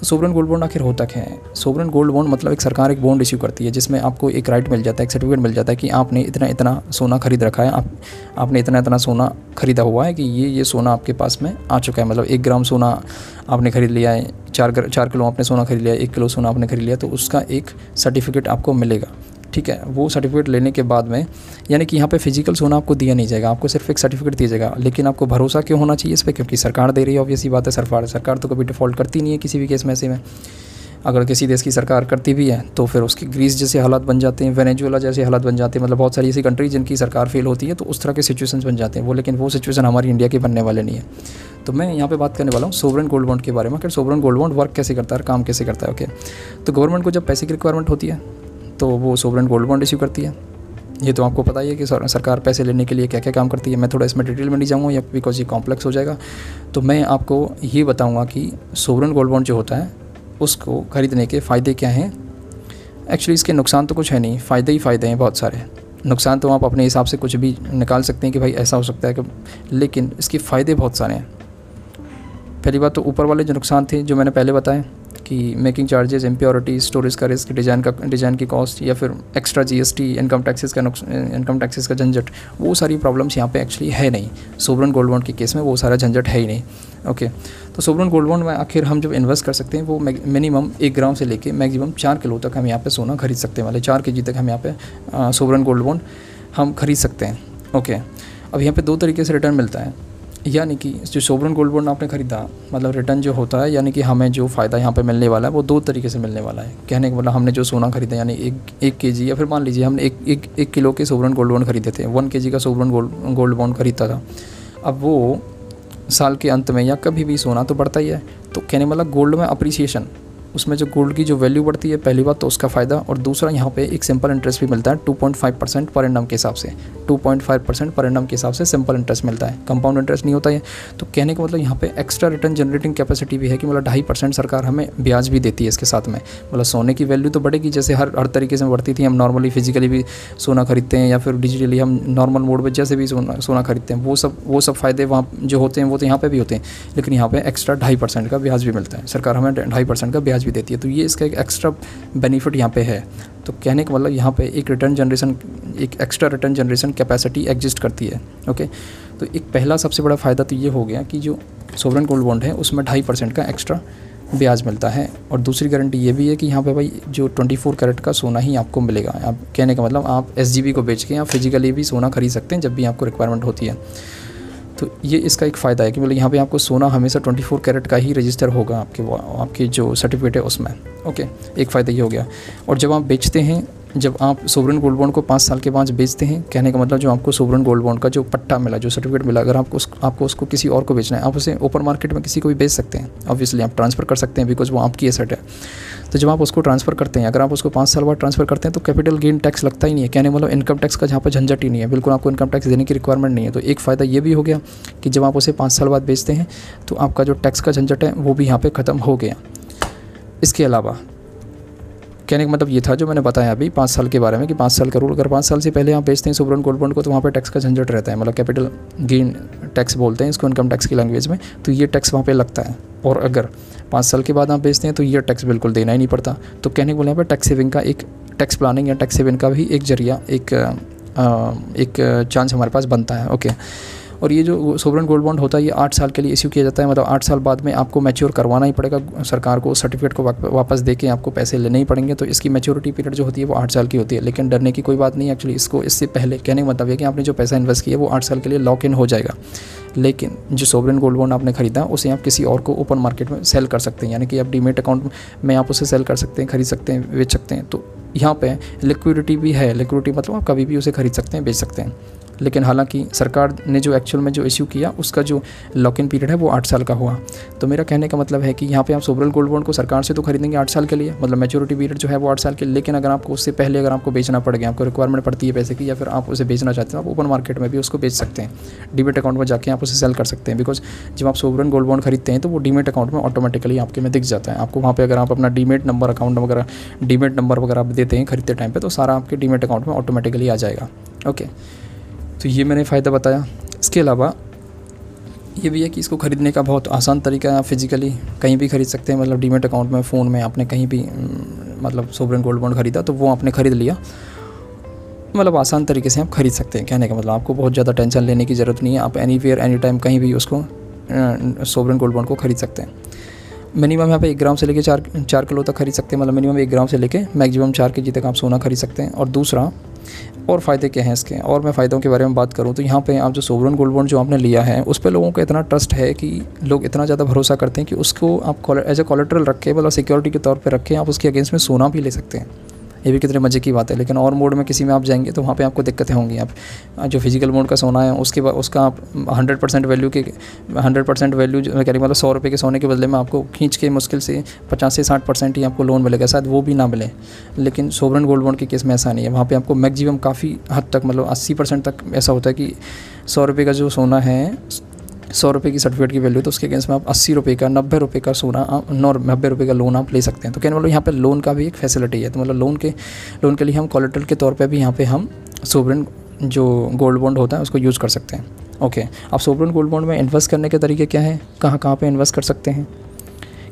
तो सोवरन गोल्ड बॉन्ड आखिर होता क्या है। सोवरन गोल्ड बॉन्ड मतलब एक सरकार एक बॉन्ड इश्यू करती है, जिसमें आपको एक राइट मिल जाता है, एक सर्टिफिकेट मिल जाता है कि आपने इतना इतना सोना खरीद रखा है, आप, आपने इतना इतना सोना खरीदा हुआ है कि ये ये सोना आपके पास में आ चुका है। मतलब एक ग्राम सोना आपने खरीद लिया है, चार चार किलो आपने सोना खरीद लिया एक किलो सोना आपने खरीद लिया तो उसका एक सर्टिफिकेट आपको मिलेगा। ठीक है, वो सर्टिफिकेट लेने के बाद में, यानी कि यहाँ पे फ़िज़िकल सोना आपको दिया नहीं जाएगा, आपको सिर्फ़ एक सर्टिफिकेट दिया जाएगा, लेकिन आपको भरोसा क्यों होना चाहिए इस पर क्योंकि सरकार दे रही है ऑब्वियसली बात है सरकार सरकार तो कभी डिफ़ॉल्ट करती नहीं है किसी भी केस में ऐसे में। अगर किसी देश की सरकार करती भी है तो फिर उसकी ग्रीस जैसे हालात बन जाते हैं वेनेजुएला जैसे हालात बन जाते हैं मतलब बहुत सारी ऐसी कंट्री जिनकी सरकार फेल होती है तो उस तरह के सिचुएशन बन जाते हैं वो, लेकिन वो सिचुएशन हमारी इंडिया के बनने वाले नहीं है। तो मैं यहाँ पे बात करने वाला हूँ सोवरन गोल्ड बॉन्ड के बारे में, कि सोवरन गोल्ड बॉन्ड वर्क कैसे करता है काम कैसे करता है ओके तो गवर्नमेंट को जब पैसे की रिक्वायरमेंट होती है तो वो सोवरन गोल्ड बॉन्ड इशू करती है। ये तो आपको पता ही है कि सरकार पैसे लेने के लिए क्या क्या काम करती है। मैं थोड़ा इसमें डिटेल में नहीं जाऊँगा, या बिकॉज़ ये कॉम्प्लेक्स हो जाएगा। तो मैं आपको ये बताऊँगा कि सोवरन गोल्ड बॉन्ड जो होता है, उसको ख़रीदने के फ़ायदे क्या हैं। एक्चुअली इसके नुकसान तो कुछ है नहीं, फ़ायदे ही फ़ायदे हैं बहुत सारे। नुकसान तो आप अपने हिसाब से कुछ भी निकाल सकते हैं कि भाई ऐसा हो सकता है कि, लेकिन इसके फ़ायदे बहुत सारे हैं। पहली बात तो ऊपर वाले जो नुकसान थे, जो मैंने पहले बताए कि मेकिंग चार्जेस इम्प्योरिटी स्टोरेज का रिस्क डिज़ाइन का डिज़ाइन की कॉस्ट या फिर एक्स्ट्रा जीएसटी इनकम टैक्सेस का इनकम टैक्सेस का झंझट, वो सारी प्रॉब्लम्स यहाँ पे एक्चुअली है नहीं। सोवरन गोल्ड बॉन्ड के केस में वो सारा झंझट है ही नहीं। ओके तो सोवरन गोल्ड बॉन्ड में आखिर हम जब इन्वेस्ट कर सकते हैं, वो मिनिमम एक ग्राम से लेके मैक्सिमम चार किलो तक हम यहाँ पे सोना खरीद सकते हैं। वाले चार के जी तक हम यहाँ पे सोवरन गोल्ड बॉन्ड हम खरीद सकते हैं। ओके अब यहाँ पे दो तरीके से रिटर्न मिलता है। यानी कि जो सोवरन गोल्ड बॉन्ड आपने ख़रीदा मतलब रिटर्न जो होता है, यानी कि हमें जो फ़ायदा यहाँ पे मिलने वाला है, वो दो तरीके से मिलने वाला है। कहने का मतलब हमने जो सोना खरीदा, यानी एक एक के जी या फिर मान लीजिए हमने एक एक एक किलो के सोवरन गोल्ड बॉन्ड खरीदे थे, वन के जी का सोवरन गोल्ड गोल्ड बॉन्ड खरीदा था। अब वो साल के अंत में या कभी भी सोना तो बढ़ता ही है। तो कहने मतलब गोल्ड में अप्रिसिएशन उसमें जो गोल्ड की जो वैल्यू बढ़ती है, पहली बात तो उसका फ़ायदा और दूसरा यहाँ पे एक सिंपल इंटरेस्ट भी मिलता है 2.5 परसेंट पर एंडम के हिसाब से। 2.5 परसेंट पर एंडम के हिसाब से सिंपल इंटरेस्ट मिलता है। कंपाउंड इंटरेस्ट नहीं होता है तो कहने का मतलब यहाँ पे एक्स्ट्रा रिटर्न जनरेटिंग कैपेसिटी भी है कि मतलब ढाई परसेंट सरकार हमें ब्याज भी देती है इसके साथ में। मतलब सोने की वैल्यू तो बढ़ेगी, जैसे हर हर तरीके से बढ़ती थी, हम नॉर्मली फिजिकली भी सोना खरीदते हैं या फिर डिजिटली हम नॉर्मल मोड पर जैसे भी सोना सोना खरीदते हैं, वो सब वो सब फ़ायदे वहाँ जो होते हैं, वो तो यहाँ पर भी होते हैं। लेकिन यहाँ पर एक्स्ट्रा ढाई का ब्याज भी मिलता है। सरकार हमें ढाई का ब्याज भी देती है। तो ये इसका एक एक्स्ट्रा बेनिफिट यहाँ पे है। तो कहने का मतलब यहाँ पे एक रिटर्न जनरेशन एक extra return generation capacity exist करती है। ओके तो एक पहला सबसे बड़ा फ़ायदा तो ये हो गया कि जो सोवरन गोल्ड बॉन्ड है, उसमें ढाई परसेंट का एक्स्ट्रा ब्याज मिलता है। और दूसरी गारंटी ये भी है कि यहाँ पे भाई जो 24 कैरेट का सोना ही आपको मिलेगा। आप कहने का मतलब आप एस को बेच के या फिजिकली भी सोना खरीद सकते हैं जब भी आपको रिक्वायरमेंट होती है। तो ये इसका एक फ़ायदा है कि मतलब यहाँ पे आपको सोना हमेशा 24 कैरेट का ही रजिस्टर होगा आपके आपके जो सर्टिफिकेट है उसमें। ओके एक फ़ायदा ये हो गया। और जब आप बेचते हैं जब आप सोवरन गोल्ड बॉन्ड को पाँच साल के बाद बेचते हैं कहने का मतलब जो आपको सोवरन गोल्ड बॉन्ड का जो पट्टा मिला जो सर्टिफिकेट मिला अगर आपको उस, आपको उसको किसी और को बेचना है आप उसे ओपन मार्केट में किसी को भी बेच सकते हैं। ऑब्वियसली आप ट्रांसफ़र कर सकते हैं बिकॉज़ वो आपकी एसेट है। तो जब आप उसको ट्रांसफ़र करते हैं, अगर आप उसको पाँच साल बाद ट्रांसफ़र करते हैं तो कैपिटल गेन टैक्स लगता ही नहीं है। कहने मतलब इनकम टैक्स का जहाँ पर झंझट ही नहीं है। बिल्कुल आपको इनकम टैक्स देने की रिक्वायरमेंट नहीं है। तो एक फ़ायदा ये भी हो गया कि जब आप उसे पाँच साल बाद बेचते हैं तो आपका जो टैक्स का झंझट है, वो भी यहाँ पर ख़त्म हो गया। इसके अलावा कहने का मतलब ये था जो मैंने बताया अभी पाँच साल के बारे में कि पाँच साल का रूल अगर पाँच साल से पहले आप बेचते हैं सोवरन गोल्ड बॉन्ड को तो वहाँ पर टैक्स का झंझट रहता है। मतलब कैपिटल गेन टैक्स बोलते हैं, इसको इनकम टैक्स की लैंग्वेज में तो ये टैक्स वहाँ पर लगता है। और अगर पाँच साल के बाद आप बेचते हैं तो ये टैक्स बिल्कुल देना ही नहीं पड़ता। तो कहने को बोले यहाँ पर टैक्स सेविंग का एक टैक्स प्लानिंग या टैक्स सेविंग का भी एक ज़रिया, एक एक चांस हमारे पास बनता है। ओके और ये जो सोवरन गोल्ड बॉन्ड होता है, ये आठ साल के लिए इश्यू किया जाता है मतलब आठ साल बाद में आपको मैच्योर करवाना ही पड़ेगा। सरकार को सर्टिफिकेट को वापस दे आपको पैसे लेने ही पड़ेंगे तो इसकी मेच्योरिटी पीरियड जो होती है, वो आठ साल की होती है। लेकिन डरने की कोई बात नहीं एक्चुअली इसको इससे पहले कहने का मतलब है कि आपने जो पैसा इन्वेस्ट किया, वो आठ साल के लिए लॉक इन हो जाएगा। लेकिन जो सोवरन गोल्ड बॉन्ड आपने खरीदा, उसे आप किसी और को ओपन मार्केट में सेल कर सकते हैं। यानी कि आप डीमेट अकाउंट में आप उसे सेल कर सकते हैं, खरीद सकते हैं, बेच सकते हैं। तो यहाँ पे लिक्विडिटी भी है। लिक्विडिटी मतलब आप कभी भी उसे खरीद सकते हैं, बेच सकते हैं। लेकिन हालाँकि सरकार ने जो एक्चुअल में जो इश्यू किया, उसका जो लॉक इन पीरियड है, वो आठ साल का हुआ। तो मेरा कहने का मतलब है कि यहाँ पे आप सोवरल गोल्ड बॉन्ड को सरकार से तो खरीदेंगे आठ साल के लिए मतलब मेच्योरिटी पीरियड जो है वो आठ साल के, लेकिन अगर आपको उससे पहले अगर आपको बेचना पड़ गया, आपको रिक्वायरमेंट पड़ती है पैसे की, या फिर आप उसे बेचना चाहते हैं, आप ओपन मार्केट में भी उसको बेच सकते हैं। डीमेट अकाउंट में जाके आप उसे सेल कर सकते हैं बिकॉज़ जब आप सोवरन गोल्ड बॉन्ड खरीदते हैं तो वो डीमेट अकाउंट में ऑटोमेटिकली आपके में दिख जाता है। आपको वहाँ पर अगर आप अपना डीमेट नंबर अकाउंट वगैरह डीमेट नंबर वगैरह आप देते हैं खरीदते टाइम पर तो सारा आपके डीमेट अकाउंट में ऑटोमेटिकली आ जाएगा। ओके तो ये मैंने फ़ायदा बताया। इसके अलावा ये भी है कि इसको ख़रीदने का बहुत आसान तरीका है। फिज़िकली कहीं भी ख़रीद सकते हैं मतलब डीमेट अकाउंट में फ़ोन में आपने कहीं भी मतलब सोवरेन गोल्ड बॉन्ड ख़रीदा तो वो आपने ख़रीद लिया। मतलब आसान तरीके से आप ख़रीद सकते हैं, कहने का मतलब आपको बहुत ज़्यादा टेंशन लेने की ज़रूरत नहीं है। आप एनी वेयर एनी टाइम कहीं भी उसको सोवरेन गोल्ड बॉन्ड को ख़रीद सकते हैं। मिनिमम यहाँ पे एक ग्राम से लेके चार चार किलो तक खरीद सकते हैं। मतलब मिनिमम एक ग्राम से लेके मैक्सिमम चार के जी तक आप सोना खरीद सकते हैं। और दूसरा, और फ़ायदे क्या हैं इसके? और मैं फ़ायदों के बारे में बात करूँ तो यहाँ पे आप जो सोवरन गोल्ड बॉन्ड जो आपने लिया है, उस पर लोगों का इतना ट्रस्ट है कि लोग इतना ज़्यादा भरोसा करते हैं कि उसको आप एज ए कॉलेट्रल रखें मतलब सिक्योरिटी के तौर पर रखें आप उसके अगेंस्ट में सोना भी ले सकते हैं। ये भी कितने मज़े की बात है। लेकिन और मोड में किसी में आप जाएँगे तो वहाँ पे आपको दिक्कतें होंगी। आप जो फ़िज़िकल मोड का सोना है, उसके बाद उसका आप हंड्रेड परसेंट वैल्यू के हंड्रेड परसेंट वैल्यू कह रही मतलब सौ रुपये के सोने के बदले में आपको खींच के मुश्किल से पचास से साठ परसेंट ही आपको लोन मिलेगा। शायद वो भी ना मिले। लेकिन सोवरन गोल्ड बॉन्ड के केस में ऐसा नहीं है। वहाँ पर आपको मैक्सिमम काफ़ी हद तक मतलब अस्सी परसेंट तक ऐसा होता है कि सौ रुपये का जो सोना है सौ रुपये की सर्टिफिकेट की वैल्यू तो उसके अगेंस्ट में आप अस्सी रुपये का, नब्बे रुपये का सोना नौ, नब्बे रुपये का लोन आप ले सकते हैं। तो कहने मतलब यहाँ पर लोन का भी एक फैसिलिटी है। तो मतलब लोन के लोन के लिए हम कॉलेटल के तौर पर भी यहाँ पर हम सोवरन जो गोल्ड बॉन्ड होता है, उसको यूज़ कर सकते हैं। ओके आप सोवरन गोल्ड बॉन्ड में इन्वेस्ट करने के तरीके क्या है? कहाँ कहाँ पर इन्वेस्ट कर सकते हैं?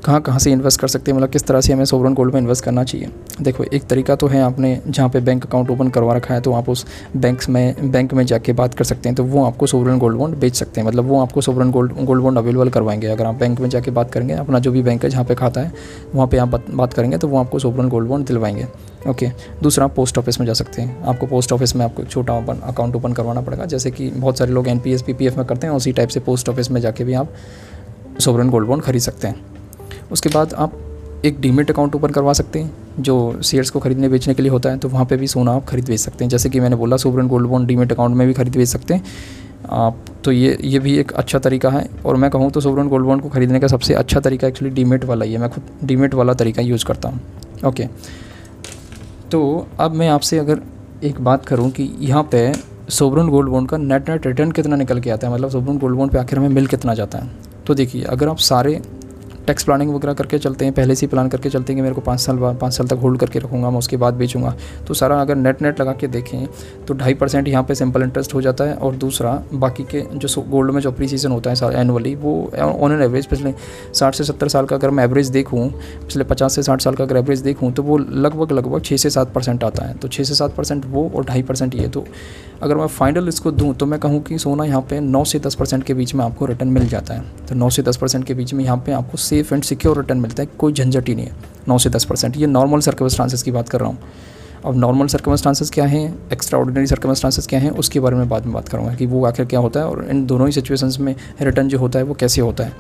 कहाँ कहाँ से इन्वेस्ट कर सकते हैं? मतलब किस तरह से हमें सोवरन गोल्ड में इन्वेस्ट करना चाहिए? देखो, एक तरीका तो है आपने जहाँ पे बैंक अकाउंट ओपन करवा रखा है तो आप उस बैंक में बैंक में जाके बात कर सकते हैं तो वो आपको सोवरन गोल्ड बॉन्ड बेच सकते हैं। मतलब वो आपको sovereign gold gold bond available करवाएँगे। अगर आप बैंक में जाके बात करेंगे, अपना जो भी बैंक है जहाँ पे खाता है, वहाँ पर आप बात करेंगे तो वो आपको सोवरन गोल्ड बॉन्ड दिलवाएँगे। ओके, दूसरा पोस्ट ऑफ़िस में जा सकते हैं। आपको पोस्ट ऑफ़िस में आपको एक छोटा ओपन अकाउंट ओपन करवाना पड़ेगा। जैसे कि बहुत सारे लोग एन पी में करते हैं, उसी टाइप से पोस्ट ऑफ़िस में जाके भी आप सोवरन गोल्ड बॉन्ड खरीद सकते हैं। उसके बाद आप एक डीमेट अकाउंट ओपन करवा सकते हैं, जो शेयर्स को खरीदने बेचने के लिए होता है तो वहाँ पे भी सोना आप खरीद बेच सकते हैं। जैसे कि मैंने बोला sovereign gold bond demat account में भी खरीद बेच सकते हैं। आप तो ये ये भी एक अच्छा तरीका है, और मैं कहूँ तो सोवरन गोल्ड बॉन्ड को खरीदने का सबसे अच्छा तरीका एक्चुअली डीमेट वाला ही है। मैं खुद डीमेट वाला तरीका यूज़ करता हूँ। ओके। तो अब मैं आपसे अगर एक बात करूँ कि यहाँ पे सोवरन गोल्ड बॉन्ड का नेट नेट रिटर्न कितना निकल के आता है? मतलब सोवरन गोल्ड बॉन्ड पे आखिर हमें मिल कितना जाता है? तो देखिए, अगर आप सारे टैक्स प्लानिंग वगैरह करके चलते हैं, पहले से ही प्लान करके चलते हैं कि मेरे को पाँच साल बाद, पाँच साल तक होल्ड करके रखूँगा, मैं उसके बाद बेचूँगा। तो सारा अगर नेट नेट लगा के देखें तो ढाई परसेंट यहाँ पर सिंपल इंटरेस्ट हो जाता है और दूसरा, बाकी के जो गोल्ड में जो अप्रीसीजन होता है एनुअली वो ऑन एन एवरेज पिछले साठ से सत्तर साल का अगर मैं एवरेज देखूँ, पिछले पचास से साठ साल का अगर एवरेज देखूँ तो वो लगभग लगभग छः से सात परसेंट आता है। तो छः से सात परसेंट वो और ढाई परसेंट ये। तो अगर मैं फाइनल इसको दूँ तो मैं कहूँ कि सोना यहाँ पे नौ से दस परसेंट के बीच में आपको रिटर्न मिल जाता है। तो नौ से दस परसेंट के बीच में यहाँ पे आपको सेफ़ एंड सिक्योर रिटर्न मिलता है, कोई झंझट ही नहीं है। नौ से दस परसेंट ये नॉर्मल सर्कमस्टांसेस की बात कर रहा हूँ। अब नॉर्मल सर्कमस्टांसेस क्या हैं? एक्स्ट्रा ऑर्डिनरी सर्कमस्टांसेस क्या हैं? उसके बारे में बाद में बात करूँगा कि वो आखिर क्या होता है और इन दोनों ही सिचुएशंस में रिटर्न जो होता है, वो कैसे होता है?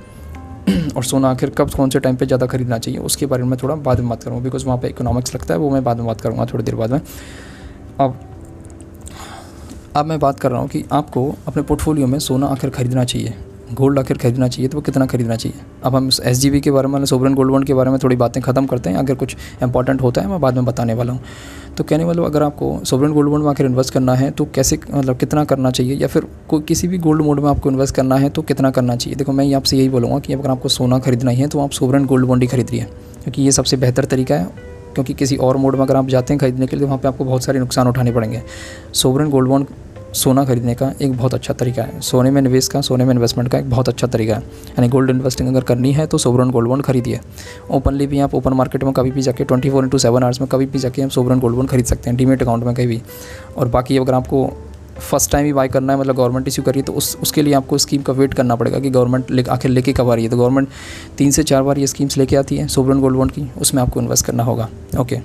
और सोना आखिर कब, कौन से टाइम पे ज़्यादा खरीदना चाहिए? उसके बारे में थोड़ा बाद में बात करूँगा बिकॉज़ वहाँ पे इकोनॉमिक्स लगता है, वो मैं बाद में बात करूँगा थोड़ी देर बाद में। अब अब मैं बात कर रहा हूँ कि आपको अपने पोर्टफोलियो में सोना आखिर ख़रीदना चाहिए। गोल्ड आखिर खरीदना चाहिए तो वो कितना खरीदना चाहिए? अब हम SGB के बारे में सोवरन गोल्ड बॉन्ड के बारे में थोड़ी बातें ख़त्म करते हैं। अगर कुछ इंपॉर्टेंट होता है, मैं बाद में बताने वाला हूँ। तो कहने वाला अगर आपको सोवरन गोल्ड बॉन्ड में आखिर इन्वेस्ट करना है तो कैसे मतलब कितना करना चाहिए? या फिर कोई किसी भी गोल्ड मोड में आपको इन्वेस्ट करना है तो कितना करना चाहिए? देखो, मैं आपसे यही बोलूँगा कि अगर आपको सोना खरीदना ही है तो आप सोवरन गोल्ड बॉन्ड ही खरीदिए क्योंकि ये सबसे बेहतर तरीका है, क्योंकि किसी और मोड में अगर आप जाते हैं खरीदने के लिए तो वहाँ पे आपको बहुत सारे नुकसान उठाने पड़ेंगे। सोवरन गोल्ड बॉन्ड सोना खरीदने का एक बहुत अच्छा तरीका है। सोने में निवेश का, सोने में इन्वेस्टमेंट का एक बहुत अच्छा तरीका है। यानी गोल्ड इन्वेस्टिंग अगर करनी है तो सोवरन गोल्ड बॉन्ड खरीदिए। ओपनली भी आप ओपन मार्केट में कभी भी जाके twenty four into seven hours में कभी भी जाके आप सोवरन गोल्ड बॉन्ड खरीद सकते हैं डीमेट अकाउंट में कहीं भी। और बाकी अगर आपको फ़र्स्ट टाइम ही बाई करना है मतलब गवर्नमेंट इशू करिए तो उस, उसके लिए आपको स्कीम का वेट करना पड़ेगा कि गवर्नमेंट ले, आखिर लेके कब आ रही है। तो गवर्नमेंट तीन से चार बार ये स्कीम्स लेके आती है सोवरन गोल्ड बॉन्ड की, उसमें आपको इन्वेस्ट करना होगा। ओके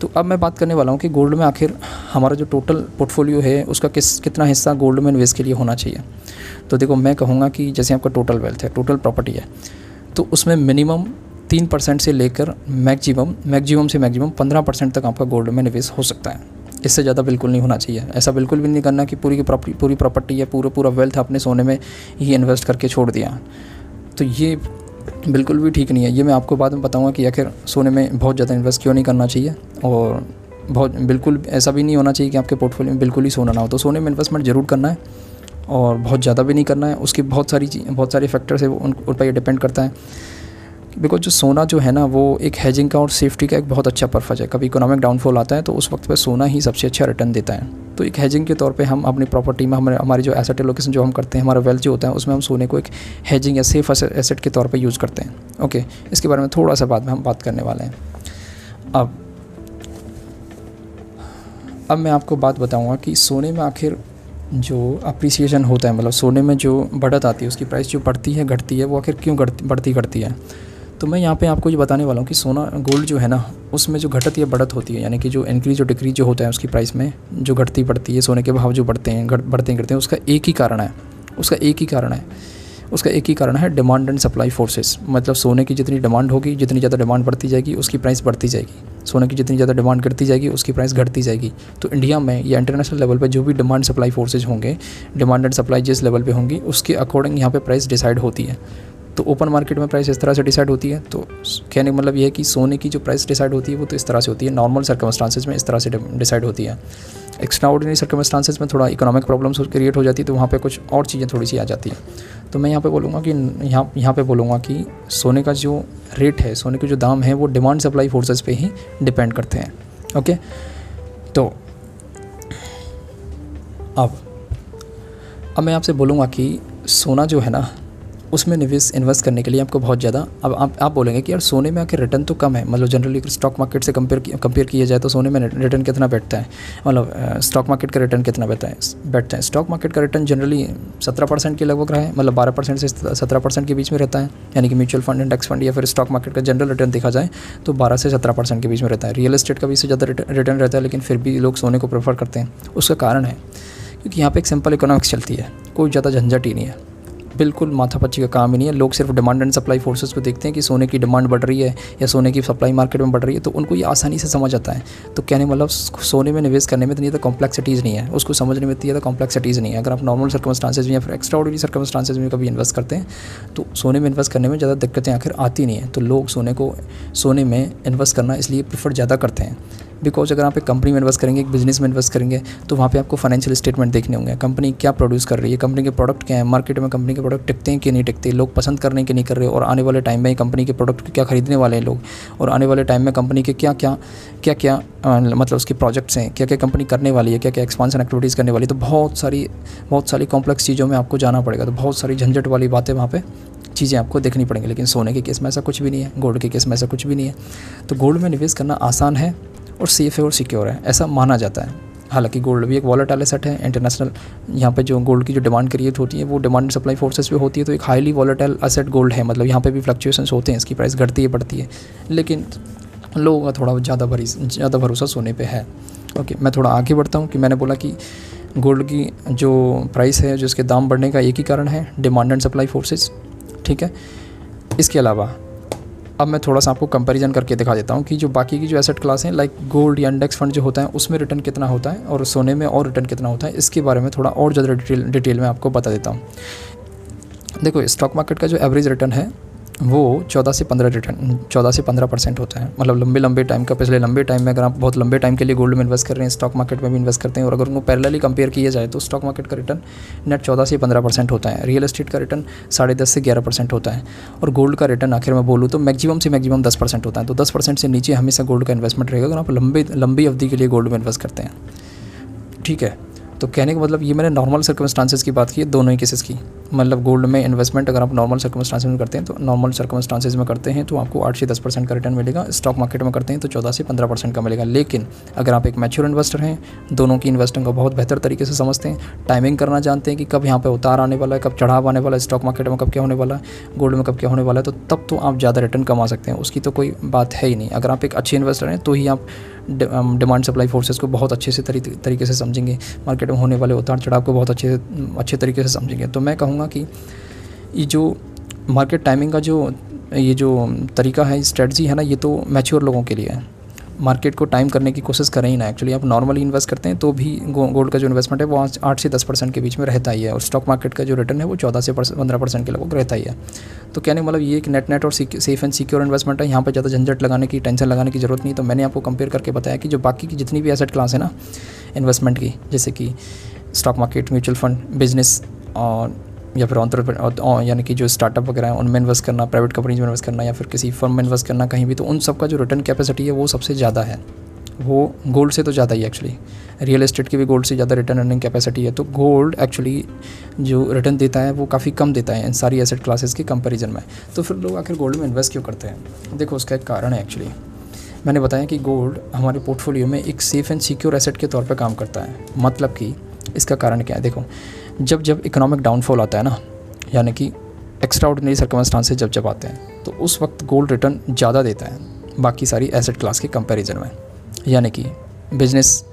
तो अब मैं बात करने वाला हूँ कि गोल्ड में आखिर हमारा जो टोटल पोर्टफोलियो है, उसका किस, कितना हिस्सा गोल्ड में इन्वेस्ट के लिए होना चाहिए। तो देखो, मैं कहूँगा कि जैसे आपका टोटल वेल्थ है टोटल प्रॉपर्टी है तो उसमें मिनिमम तीन परसेंट से लेकर मैक्सिमम मैक्सिमम से मैक्सिमम पंद्रह परसेंट तक आपका गोल्ड में निवेश हो सकता है। इससे ज़्यादा बिल्कुल नहीं होना चाहिए। ऐसा बिल्कुल भी नहीं करना कि पूरी की पूरी प्रॉपर्टी या पूरा पूरा वेल्थ आपने सोने में ही इन्वेस्ट करके छोड़ दिया। तो ये बिल्कुल भी ठीक नहीं है। ये मैं आपको बाद में बताऊँगा कि आखिर सोने में बहुत ज़्यादा इन्वेस्ट क्यों नहीं करना चाहिए और बहुत, बिल्कुल ऐसा भी नहीं होना चाहिए कि आपके पोर्टफोलियो में बिल्कुल ही सोना ना हो। तो सोने में इन्वेस्टमेंट ज़रूर करना है और बहुत ज़्यादा भी नहीं करना है। उसकी बहुत सारी बहुत सारे फैक्टर्स है उन पर डिपेंड करता है। बिकॉज़ जो सोना जो है ना, वो एक हैजिंग का और सेफ्टी का एक बहुत अच्छा पर्पज़ है। कभी इकोनॉमिक डाउनफॉल आता है तो उस वक्त पे सोना ही सबसे अच्छा रिटर्न देता है। तो एक हैजिंग के तौर पे हम अपनी प्रॉपर्टी में हमारे, हमारी जो एसेट लोकेशन जो हम करते हैं, हमारा वेल्थ जो होता है, उसमें हम सोने को एक हैजिंग या सेफ़ एसेट के तौर पर यूज़ करते हैं। ओके इसके बारे में थोड़ा सा बाद में हम बात करने वाले हैं। अब अब मैं आपको बात बताऊँगा कि सोने में आखिर जो अप्रिसिएशन होता है मतलब सोने में जो बढ़त आती है, उसकी प्राइस जो बढ़ती है, घटती है, वो आखिर क्यों बढ़ती, घटती है? तो मैं यहाँ पे आपको ये बताने वाला हूँ कि सोना गोल्ड जो है ना, उसमें जो घटत या बढ़त होती है, यानी कि जो इंक्रीज और डिक्रीज जो होता है उसकी प्राइस में, जो घटती बढ़ती है, सोने के भाव जो बढ़ते हैं, घट, बढ़ते हैं, घटते हैं, उसका एक ही कारण है। उसका एक ही कारण है। उसका एक ही कारण है डिमांड एंड सप्लाई फोर्सेस मतलब सोने की जितनी डिमांड होगी, जितनी ज़्यादा डिमांड बढ़ती जाएगी, उसकी प्राइस बढ़ती जाएगी। सोने की जितनी ज़्यादा डिमांड घटती जाएगी, उसकी प्राइस घटती जाएगी। तो इंडिया में या इंटरनेशनल लेवल पर जो भी डिमांड सप्लाई फोर्सेज होंगे डिमांड एंड सप्लाई जिस लेवल पर होंगी, उसके अकॉर्डिंग यहाँ पर प्राइस डिसाइड होती है। तो ओपन मार्केट में प्राइस इस तरह से डिसाइड होती है तो कहने का मतलब ये है कि सोने की जो प्राइस डिसाइड होती है, वो तो इस तरह से होती है। नॉर्मल सर्कमस्टांसेस में इस तरह से डिसाइड होती है। एक्स्ट्रा ऑर्डिनरी सर्कमस्टांसेस में थोड़ा इकोनॉमिक प्रॉब्लम्स क्रिएट हो जाती है तो वहाँ पर कुछ और चीज़ें थोड़ी सी आ जाती हैं। तो मैं यहाँ पर बोलूँगा कि यहाँ यहाँ पर बोलूँगा कि सोने का जो रेट है, सोने के जो दाम है, वो डिमांड सप्लाई फोर्सेज पर ही डिपेंड करते हैं। ओके तो अब अब मैं आपसे बोलूँगा कि सोना जो है ना उसमें निवेश इन्वेस्ट करने के लिए आपको बहुत ज़्यादा, अब आप आप बोलेंगे कि यार सोने में आखिर रिटर्न तो कम है। मतलब जनरली स्टॉक मार्केट से कंपेयर कंपेयर किया जाए तो सोने में रिटर्न कितना बैठता है? मतलब स्टॉक मार्केट का रिटर्न कितना बैठता है? बैठता है। स्टॉक मार्केट का रिटर्न जनरली सत्रह परसेंट के लगभग रहा है। मतलब बारह परसेंट से सत्रह परसेंट के बीच में रहता है। यानी कि म्यूचुअल फंड इंडेक्स फंड या फिर स्टॉक मार्केट का जनरल रिटर्न देखा जाए तो बारह से सत्रह परसेंट के बीच में रहता है। रियल एस्टेट का भी इससे ज़्यादा रिटर्न रहता है, लेकिन फिर भी लोग सोने को प्रेफर करते हैं। उसका कारण है, क्योंकि यहाँ पर एक सिंपल इकोनॉमिक्स चलती है। कोई ज़्यादा झंझट ही नहीं है। बिल्कुल माथापच्ची का काम ही नहीं है। लोग सिर्फ़ डिमांड एंड सप्लाई फोर्सेस को देखते हैं कि सोने की डिमांड बढ़ रही है या सोने की सप्लाई मार्केट में बढ़ रही है तो उनको ये आसानी से समझ आता है। तो कहने मतलब सोने में निवेश करने में इतनी ज़्यादा कॉम्प्लेक्सिटीज़ नहीं है। उसको समझने में इतनी ज़्यादा कॉम्प्लेक्सिटीज़ नहीं है। अगर आप नॉर्मल सर्कमस्टांसेज में या फिर एक्स्ट्रा ऑर्डनरी सर्कमस्टांसेज में कभी इन्वेस्ट करते हैं तो सोने में इन्वेस्ट करने में ज़्यादा दिक्कतें आखिर आती नहीं है। तो लोग सोने को, सोने में इन्वेस्ट करना इसलिए प्रीफर ज़्यादा करते हैं। बिकॉज़ अगर आप एक कंपनी में इन्वेस्ट करेंगे, एक बिज़नेस में इन्वेस्ट करेंगे तो वहाँ पे आपको फाइनेंशियल स्टेटमेंट देखने होंगे। कंपनी क्या प्रोड्यूस कर रही है? कंपनी के प्रोडक्ट क्या है? मार्केट में कंपनी के प्रोडक्ट टिकते हैं कि नहीं टिकते? लोग पसंद कर रहे हैं कि नहीं कर रहे? और आने वाले टाइम में कंपनी के प्रोडक्ट क्या खरीदने वाले हैं लोग? और आने वाले टाइम में कंपनी के क्या क्या क्या क्या मतलब उसके प्रोजेक्ट्स हैं? क्या क्या कंपनी करने वाली है? क्या क्या एक्सपांसन एक्टिविटीज़ करने वाली है? तो बहुत सारी बहुत सारी कॉम्प्लेक्स चीज़ों में आपको जाना पड़ेगा। तो बहुत सारी झंझट वाली बातें वहाँ पर चीज़ें आपको देखनी पड़ेंगी। लेकिन सोने के केस में ऐसा कुछ भी नहीं है। गोल्ड के केस में ऐसा कुछ भी नहीं है। तो गोल्ड में निवेश करना आसान है। और सेफ़ है और सिक्योर है, ऐसा माना जाता है। हालाँकि गोल्ड भी एक वॉलेटाइल एसेट है इंटरनेशनल यहाँ पे जो गोल्ड की जो डिमांड क्रिएट होती है, वो डिमांड सप्लाई फोर्सेस पे होती है तो एक हाईली वॉलेटाइल एसेट गोल्ड है। मतलब यहाँ पे भी फ्लक्चुएशंस होते हैं, इसकी प्राइस घटती है, बढ़ती है। लेकिन लोगों का थोड़ा ज़्यादा भरी, ज़्यादा भरोसा सोने पर है। ओके, मैं थोड़ा आगे बढ़ता हूँ कि मैंने बोला कि गोल्ड की जो प्राइस है जो इसके दाम बढ़ने का एक ही कारण है डिमांड एंड सप्लाई फोर्सेज ठीक है? इसके अलावा अब मैं थोड़ा सा आपको कंपैरिजन करके दिखा देता हूँ कि जो बाकी की जो एसेट क्लास हैं लाइक गोल्ड या इंडेक्स फंड जो होता है, उसमें रिटर्न कितना होता है और सोने में और रिटर्न कितना होता है, इसके बारे में थोड़ा और ज़्यादा डिटेल डिटेल में आपको बता देता हूँ। देखो स्टॉक मार्केट का जो एवरेज रिटर्न है वो चौदह से पंद्रह रिटर्न चौदह से पंद्रह परसेंट होता है। मतलब लंबे लंबे टाइम का, पिछले लंबे टाइम में अगर आप बहुत लंबे टाइम के लिए गोल्ड में इन्वेस्ट कर रहे हैं स्टॉक मार्केट में भी इन्वेस्ट करते हैं और अगर उनको पैरेलली कंपेयर किया जाए तो स्टॉक मार्केट का रिटर्न नेट चौदह से पंद्रह परसेंट होता है। रियल एस्टेट का रिटर्न साढ़े दस से ग्यारह परसेंट होता है। और गोल्ड का रिटर्न आखिर में बोलूँ तो मैक्सिमम से मैक्सिमम दस परसेंट होता है। तो दस परसेंट से नीचे हमेशा गोल्ड का इन्वेस्टमेंट रहेगा अगर आप लंबे, लंबी अवधि के लिए गोल्ड में इन्वेस्ट करते हैं। ठीक है? तो कहने का मतलब ये मैंने नॉर्मल सर्कमस्टांसेस की बात की दोनों ही केसेस की। मतलब गोल्ड में इन्वेस्टमेंट अगर आप नॉर्मल सर्कमस्टांसेस में करते हैं तो नॉर्मल सर्कमस्टांसेस में करते हैं तो आपको आठ से दस परसेंट का रिटर्न मिलेगा। स्टॉक मार्केट में करते हैं तो चौदह से पंद्रह परसेंट का मिलेगा। लेकिन अगर आप एक मैच्योर इन्वेस्टर हैं, दोनों की इन्वेस्टिंग को बहुत बेहतर तरीके से समझते हैं टाइमिंग करना जानते हैं कि कब यहाँ पर उतार आने वाला है, कब चढ़ाव आने वाला है स्टॉक मार्केट में कब क्या होने वाला है गोल्ड में कब क्या होने वाला है तो तब तो आप ज़्यादा रिटर्न कमा सकते हैं। उसकी तो कोई बात है ही नहीं। अगर आप एक अच्छे इन्वेस्टर हैं तो ही आप डिमांड सप्लाई फोर्सेस को बहुत अच्छे से तरीके से समझेंगे। मार्केट में होने वाले उतार चढ़ाव को बहुत अच्छे अच्छे तरीके से समझेंगे। तो मैं कहूँगा कि ये जो मार्केट टाइमिंग का जो, ये जो तरीका है स्ट्रेटजी है ना, ये तो मैच्योर लोगों के लिए है। मार्केट को टाइम करने की कोशिश करें ही ना एक्चुअली आप नॉर्मली इन्वेस्ट करते हैं तो भी गोल्ड का जो इन्वेस्टमेंट है वो आठ से दस परसेंट के बीच में रहता ही है और स्टॉक मार्केट का जो रिटर्न है वो चौदह से पंद्रह परसेंट के लगभग रहता ही है। तो कहने मतलब ये एक नेट नेट और सेफ़ एंड सिक्योर इन्वेस्टमेंट है, यहाँ पर ज़्यादा झंझट लगाने की टेंशन लगाने की ज़रूरत नहीं तो मैंने आपको कंपेयर करके बताया कि जो बाकी की जितनी भी एसेट क्लास है ना इन्वेस्टमेंट की, जैसे कि stock market mutual fund business और या फिर ऑन्टर यानी कि जो स्टार्टअप वगैरह हैं, उनमें इन्वेस्ट करना प्राइवेट कंपनीज़ में इन्वेस्ट करना या फिर किसी फर्म में इन्वेस्ट करना कहीं भी तो उन सबका जो रिटर्न कैपेसिटी है, वो सबसे ज़्यादा है। वो गोल्ड से तो ज़्यादा ही एक्चुअली रियल एस्टेट की भी गोल्ड से ज़्यादा रिटर्न अर्निंग कैपेसिटी है तो गोल्ड एक्चुअली जो रिटर्न देता है, वो काफ़ी कम देता है इन सारी एसेट क्लासेस के कंपैरिजन में। तो फिर लोग आखिर गोल्ड में इन्वेस्ट क्यों करते हैं? देखो, उसका एक कारण है एक्चुअली मैंने बताया कि गोल्ड हमारे पोर्टफोलियो में एक सेफ़ एंड सिक्योर एसेट के तौर पर काम करता है। मतलब कि इसका कारण क्या है? देखो जब जब इकोनॉमिक डाउनफॉल आता है ना, यानी कि एक्स्ट्रा ऑर्डिनरी सर्कमस्टांसेस जब जब आते हैं तो उस वक्त गोल्ड रिटर्न ज़्यादा देता है, बाकी सारी एसेट क्लास के कंपैरिजन में। यानी कि business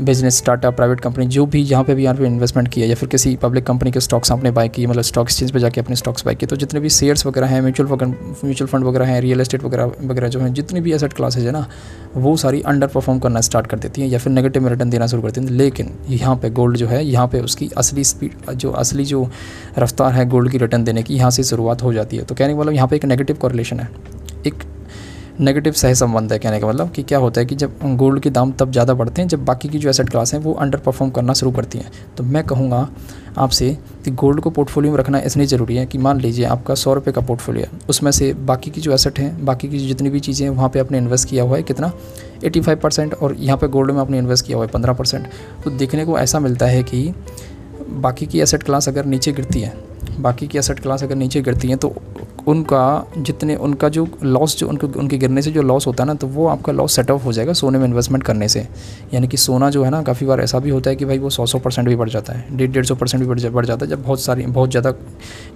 business startup private company जो भी जहाँ पे भी यहाँ पे इन्वेस्टमेंट किया या फिर किसी पब्लिक कंपनी के स्टॉक्स आपने बाय किए मतलब स्टॉक एक्सचेंज पे जाके अपने स्टॉक्स बाई किए तो जितने भी शेयर्स वगैरह हैं म्यूचुअल म्यूचुअल फंड वगैरह हैं रियल एस्टेट वगैरह वगैरह जो हैं, जितनी भी एसेट क्लासेज है ना, वो सारी अंडर परफॉर्म करना स्टार्ट कर देती हैं, या फिर नेगेटिव रिटर्न देना शुरू कर देती हैं। लेकिन यहाँ पर गोल्ड जो है, यहाँ पर उसकी असली स्पीड जो असली जो रफ्तार है गोल्ड की रिटर्न देने की, यहाँ से शुरुआत हो जाती है। तो कहने का मतलब यहाँ पर एक नेगेटिव कॉरिलेशन है। एक नेगेटिव सह संबंध है, कहने का मतलब कि क्या होता है कि जब गोल्ड के दाम तब ज़्यादा बढ़ते हैं जब बाकी की जो एसेट क्लास हैं वो अंडर परफॉर्म करना शुरू करती हैं। तो मैं कहूँगा आपसे कि गोल्ड को पोर्टफोलियो में रखना इसलिए ज़रूरी है कि मान लीजिए आपका सौ रुपये का पोर्टफोलियो है, उसमें से बाकी की जो एसेट हैं, बाकी की जितनी भी चीज़ें हैं, वहाँ पर आपने इन्वेस्ट किया हुआ है कितना? एटी फाइव परसेंट और यहाँ पर गोल्ड में आपने इन्वेस्ट किया हुआ है पंद्रह परसेंट तो देखने को ऐसा मिलता है कि बाकी की एसेट क्लास अगर नीचे गिरती है, बाकी की एसेट क्लास अगर नीचे गिरती हैं तो उनका जितने उनका जो लॉस जो उनको, उनके गिरने से जो लॉस होता है ना तो वो आपका लॉस सेट ऑफ़ हो जाएगा सोने में इन्वेस्टमेंट करने से। यानी कि सोना जो है ना, काफ़ी बार ऐसा भी होता है कि भाई वो सौ सौ परसेंट भी बढ़ जाता है, डेढ़ डेढ़ सौ परसेंट भी बढ़ बढ़ जाता है, जब बहुत सारी, बहुत ज़्यादा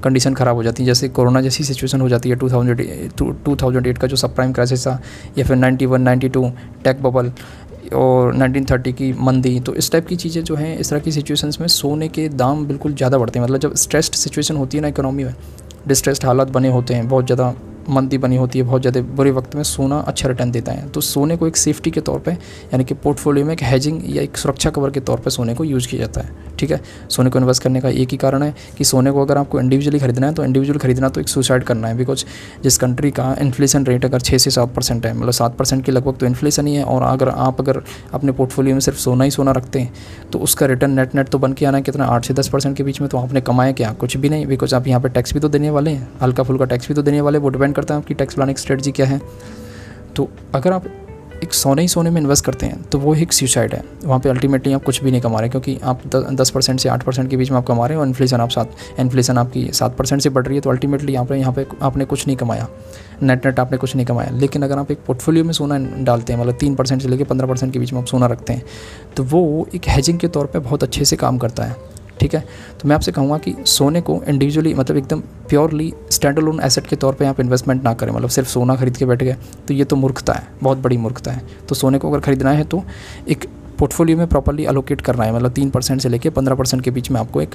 कंडीशन ख़राब हो जाती है। जैसे कोरोना जैसी सिचुएशन हो जाती है two thousand two thousand eight का जो सब प्राइम क्राइसिस था, या फिर ninety one ninety two tech bubble और 1930 की मंदी तो इस टाइप की चीज़ें जो हैं, इस तरह की सिचुएशंस में सोने के दाम बिल्कुल ज़्यादा बढ़ते हैं। मतलब जब स्ट्रेस्ड सिचुएशन होती है ना इकोनॉमी में डिस्ट्रेस्ड हालात बने होते हैं बहुत ज़्यादा मंदी बनी होती है, बहुत ज़्यादा बुरे वक्त में सोना अच्छा रिटर्न देता है। तो सोने को एक सेफ्टी के तौर पे, यानी कि पोर्टफोलियो में एक हैजिंग या एक सुरक्षा कवर के तौर पे सोने को यूज़ किया जाता है, ठीक है? सोने को इन्वेस्ट करने का एक ही कारण है कि सोने को अगर आपको इंडिविजुअली खरीदना है तो इंडिविजुअल खरीदना तो एक सुसाइड करना है बिकॉज़ जिस कंट्री का इन्फ्लेशन रेट अगर छः से सात परसेंट है मतलब सात परसेंट के लगभग तो इन्फ्लेशन ही है, और अगर आप अगर अपने पोर्टफोलियो में सिर्फ़ सोना ही सोना रखते हैं तो उसका रिटर्न नेट नेट तो बन के आना है, कितना आठ से दस परसेंट के बीच में तो आपने कमाया क्या? कुछ भी नहीं बिकॉज़ आप यहाँ पर टैक्स भी तो देने वाले हैं हल्का फुल्का टैक्स भी तो देने वाले वो डिपेंड करता है आपकी टैक्स प्लानिंग स्ट्रेटजी क्या है। तो अगर आप एक सोने ही सोने में इन्वेस्ट करते हैं तो वो एक सुसाइड है। वहाँ पे अल्टीमेटली आप कुछ भी नहीं कमा रहे, क्योंकि आप दस परसेंट से आठ परसेंट के बीच में आप कमा रहे हैं और इन्फ्लेशन आप सात इन्फ्लेशन आपकी सात परसेंट से बढ़ रही है तो अल्टीमेटली पर यहाँ पे आपने कुछ नहीं कमाया। नेट नेट आपने कुछ नहीं कमाया। लेकिन अगर आप एक पोर्टफोलियो में सोना डालते हैं मतलब तीन परसेंट से लेकर पंद्रह परसेंट के बीच में आप सोना रखते हैं तो वो एक हैजिंग के तौर पर बहुत अच्छे से काम करता है। ठीक है? तो मैं आपसे कहूँगा कि सोने को इंडिविजुअली मतलब एकदम प्योरली स्टैंड लोन एसेट के तौर पे आप इन्वेस्टमेंट ना करें। मतलब सिर्फ़ सोना खरीद के बैठ गए तो ये तो मूर्खता है, बहुत बड़ी मूर्खता है। तो सोने को अगर ख़रीदना है तो एक पोर्टफोलियो में प्रॉपरली अलोकेट करना है मतलब तीन परसेंट से लेकर पंद्रह परसेंट के बीच में आपको एक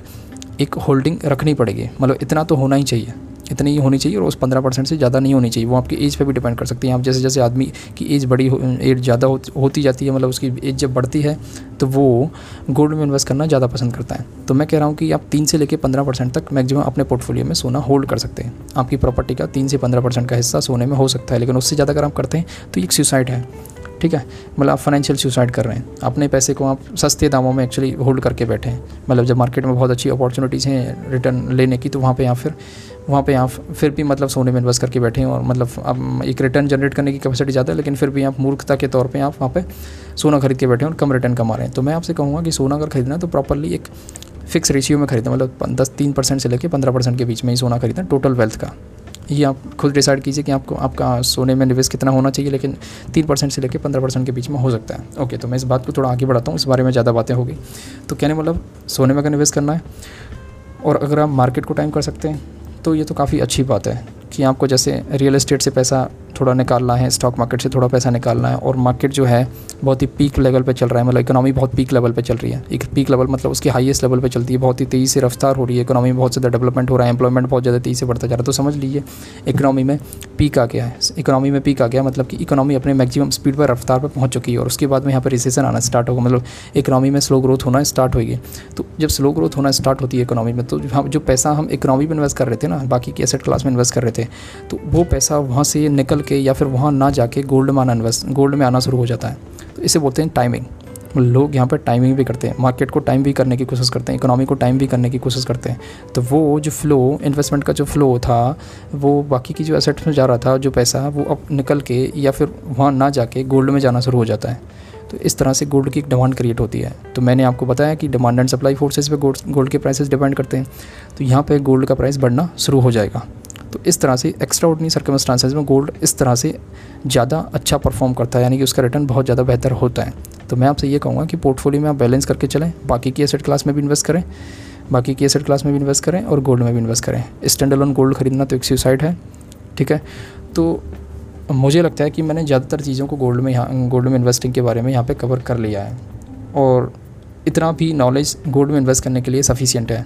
एक होल्डिंग रखनी पड़ेगी। मतलब इतना तो होना ही चाहिए। इतनी ही होनी चाहिए और उस पंद्रह परसेंट से ज़्यादा नहीं होनी चाहिए। वो आपकी एज पे भी डिपेंड कर सकती है। आप जैसे जैसे आदमी की एज बड़ी एज ज़्यादा होती जाती है मतलब उसकी एज जब बढ़ती है तो वो गोल्ड में इन्वेस्ट करना ज़्यादा पसंद करता है। तो मैं कह रहा हूँ कि आप तीन से लेकर पंद्रह परसेंट तक मैक्सिमम अपने पोर्टफोलियो में सोना होल्ड कर सकते हैं। आपकी प्रॉपर्टी का तीन से पंद्रह परसेंट का हिस्सा सोने में हो सकता है, लेकिन उससे ज़्यादा अगर आप करते हैं तो एक सुसाइड है। ठीक है? मतलब आप फाइनेंशियल सुसाइड कर रहे हैं। अपने पैसे को आप सस्ते दामों में एक्चुअली होल्ड करके बैठे हैं। मतलब जब मार्केट में बहुत अच्छी अपॉर्चुनिटीज़ हैं रिटर्न लेने की तो वहाँ पे आप फिर, वहाँ पे आप फिर भी मतलब सोने में इन्वेस्ट करके बैठे हैं और मतलब अब एक रिटर्न जनरेट करने की कैपेसिटी ज़्यादा है, लेकिन फिर भी आप मूर्खता के तौर पर आप वहाँ पर सोना खरीद के बैठे हैं और कम रिटर्न कमा रहे हैं। तो मैं आपसे कहूँगा कि सोना अगर खरीदना है तो प्रॉपरली एक फिक्स रेशियो में खरीदें। मतलब दस, तीन परसेंट से लेकर पंद्रह परसेंट के बीच में ही सोना खरीदें टोटल वेल्थ का। ये आप खुद डिसाइड कीजिए कि आपको, आपका सोने में निवेश कितना होना चाहिए, लेकिन तीन परसेंट से लेकर पंद्रह परसेंट के बीच में हो सकता है। ओके तो मैं इस बात को थोड़ा आगे बढ़ाता हूँ, इस बारे में ज़्यादा बातें होगी। तो कहने मतलब सोने में अगर निवेश करना है, और अगर आप मार्केट को टाइम कर सकते हैं तो ये तो काफ़ी अच्छी बात है कि आपको जैसे रियल इस्टेट से पैसा थोड़ा निकालना है स्टॉक मार्केट से थोड़ा पैसा निकालना है और मार्केट जो है बहुत ही पीक लेवल पे चल रहा है मतलब इकोनॉमी बहुत पीक लेवल पर चल रही है। एक पीक लेवल मतलब उसकी हाईएस्ट लेवल पर चलती है, बहुत ही तेज़ी से रफ्तार हो रही है इकोनॉमी में बहुत ज़्यादा डेवलपमेंट हो रहा है एम्प्लॉयमेंट बहुत ज़्यादा तेज़ी से बढ़ता जा रहा है। तो समझ लीजिए इकोनॉमी में पीक आ गया है। इकोनॉमी में पीक आ गया मतलब कि इकोनॉमी अपने मैक्सिमम स्पीड पर, रफ्तार पर पहुँच चुकी है और उसके बाद में यहाँ पर रिसेशन आना स्टार्ट होगा। मतलब इकोनॉमी में स्लो ग्रोथ होना स्टार्ट होगी। तो जब स्लो ग्रोथ होना स्टार्ट होती है इकोनॉमी में तो हम जो पैसा हम इकोनॉमी में इन्वेस्ट कर रहे थे ना, बाकी की एसेट क्लास में इन्वेस्ट कर रहे थे तो वो पैसा वहाँ से निकल के या फिर वहाँ ना जाके गोल्ड में आना इन्वेस्ट गोल्ड में आना शुरू हो जाता है। तो इसे बोलते हैं टाइमिंग लोग यहाँ पर टाइमिंग भी करते हैं। मार्केट को टाइम भी करने की कोशिश करते हैं। इकोनॉमी को टाइम भी करने की कोशिश करते हैं। तो वो जो फ्लो इन्वेस्टमेंट का जो फ्लो था, वो बाकी की जो एसेट्स में जा रहा था, जो पैसा, वो अब निकल के या फिर वहाँ ना जाके गोल्ड में जाना शुरू हो जाता है। तो इस तरह से गोल्ड की एक डिमांड क्रिएट होती है। तो मैंने आपको बताया कि डिमांड एंड सप्लाई फोर्सेस पे गोल्ड गोल्ड के प्राइसेस डिपेंड करते हैं। तो यहाँ पे गोल्ड का प्राइस बढ़ना शुरू हो जाएगा। तो इस तरह से एक्स्ट्रा ऑर्डनरी सर्कमस्टांसेज में गोल्ड इस तरह से ज़्यादा अच्छा परफॉर्म करता है, यानी कि उसका रिटर्न बहुत ज़्यादा बेहतर होता है। तो मैं आपसे ये कहूँगा कि पोर्टफोलियो में आप बैलेंस करके चलें, बाकी की एसेट क्लास में भी इन्वेस्ट करें, बाकी की एसेट क्लास में भी इन्वेस्ट करें और गोल्ड में भी इन्वेस्ट करें। स्टैंड लोन गोल्ड खरीदना तो एक सुसाइड है, ठीक है? तो मुझे लगता है कि मैंने ज़्यादातर चीज़ों को गोल्ड में यहाँ गोल्ड में इन्वेस्टिंग के बारे में यहाँ पे कवर कर लिया है। और इतना भी नॉलेज गोल्ड में इन्वेस्ट करने के लिए सफिशियंट है।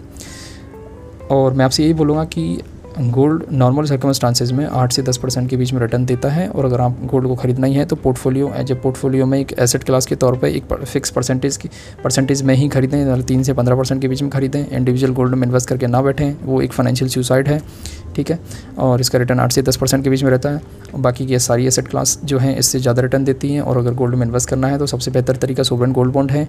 और मैं आपसे यही बोलूँगा कि गोल्ड नॉर्मल सर्कमस्टांसेज में आठ से दस परसेंट के बीच में रिटर्न देता है और अगर आप गोल्ड को खरीदना ही है तो पोर्टफोलियो एज ए पोर्टफोलियो में एक एसेट क्लास के तौर पर एक फिक्स परसेंटेज की परसेंटेज में ही खरीदें तीन से पंद्रह परसेंट के बीच में खरीदें। इंडिविजुअल गोल्ड में इन्वेस्ट करके ना बैठें, वो एक फाइनेंशियल सुसाइड है, ठीक है? और इसका रिटर्न आठ से दस परसेंट के बीच में रहता है। बाकी की सारी एसेट क्लास जो हैं, इससे ज़्यादा रिटर्न देती हैं और अगर गोल्ड में इन्वेस्ट करना है तो सबसे बेहतर तरीका सोवरन गोल्ड बॉन्ड है।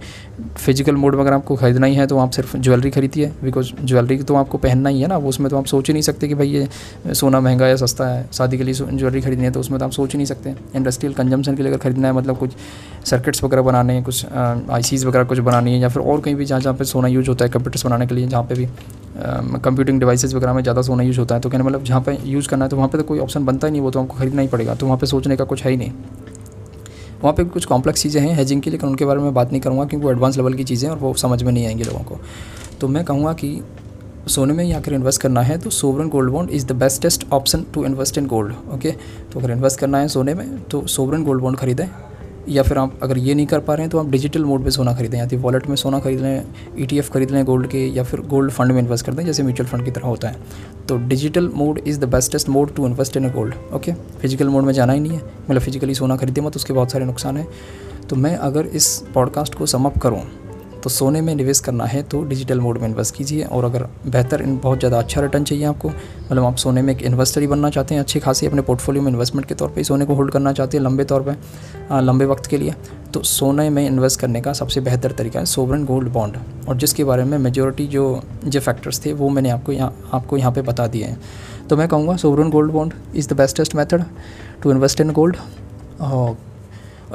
फ़िज़िकल मोड में अगर आपको खरीदना ही है तो आप सिर्फ़ ज्वेलरी खरीदिए बिकॉज़ ज्वेलरी तो आपको पहनना ही है ना उसमें तो आप सोच ही नहीं सकते कि भाई ये सोना महँगा या सस्ता है, शादी के लिए ज्वेलरी खरीदनी है तो उसमें तो आप सोच ही नहीं सकते। इंडस्ट्रियल कंजम्पशन के लिए अगर खरीदना है मतलब कुछ सर्किट्स वगैरह बनाने हैं, कुछ आई वगैरह कुछ बनानी है, या फिर और कहीं भी जहाँ जहाँ पर सोना यूज़ होता है कंप्यूटर्स बनाने के लिए, जहाँ पर भी कंप्यूटिंग डिवाइसेस वगैरह में ज़्यादा सोना यूज़ होता है तो कहने मतलब जहाँ पे यूज़ करना है तो वहाँ पर तो कोई ऑप्शन बनता ही नहीं, वो तो हमको खरीदना ही पड़ेगा तो वहाँ पर सोचने का कुछ है ही नहीं। वहाँ पे कुछ कॉम्प्लेक्स चीज़ें हैं हेजिंग की लेकिन उनके बारे में बात नहीं करूँगा, क्योंकि वो एडवांस लेवल की चीज़ें और वो समझ में नहीं आएँगी लोगों को। तो मैं कहूँगा कि सोने में अगर इन्वेस्ट करना है तो sovereign gold bond is the bestest option to invest in gold okay तो अगर इन्वेस्ट करना है सोने में तो सोवरन गोल्ड बॉन्ड खरीदें। या फिर आप अगर ये नहीं कर पा रहे हैं तो आप डिजिटल मोड में सोना खरीदें, या तो वॉलेट में सोना खरीद लें ई e खरीद लें गोल्ड के, या फिर गोल्ड फंड में इन्वेस्ट कर दें, जैसे म्यूचुअल फंड की तरह होता है। तो digital mode is the bestest mode to invest in gold okay physical mode में जाना ही नहीं है मतलब फिजिकली सोना खरीदे मत, उसके बहुत सारे नुकसान हैं। तो मैं अगर इस पॉडकास्ट को समअप करूँ तो सोने में निवेश करना है तो डिजिटल मोड में इन्वेस्ट कीजिए और अगर बेहतर बहुत ज़्यादा अच्छा रिटर्न चाहिए आपको मतलब आप सोने में एक इन्वेस्टर ही बनना चाहते हैं, अच्छी खासी अपने पोर्टफोलियो में इन्वेस्टमेंट के तौर पे सोने को होल्ड करना चाहते हैं लंबे तौर पर लंबे वक्त के लिए तो सोने में इन्वेस्ट करने का सबसे बेहतर तरीका है सोवरन गोल्ड बॉन्ड और जिसके बारे में मेजोरिटी जो जो फैक्टर्स थे वो मैंने आपको यहाँ आपको यहाँ पर बता दिए हैं। तो मैं कहूँगा sovereign gold bond is the bestest method to invest in gold और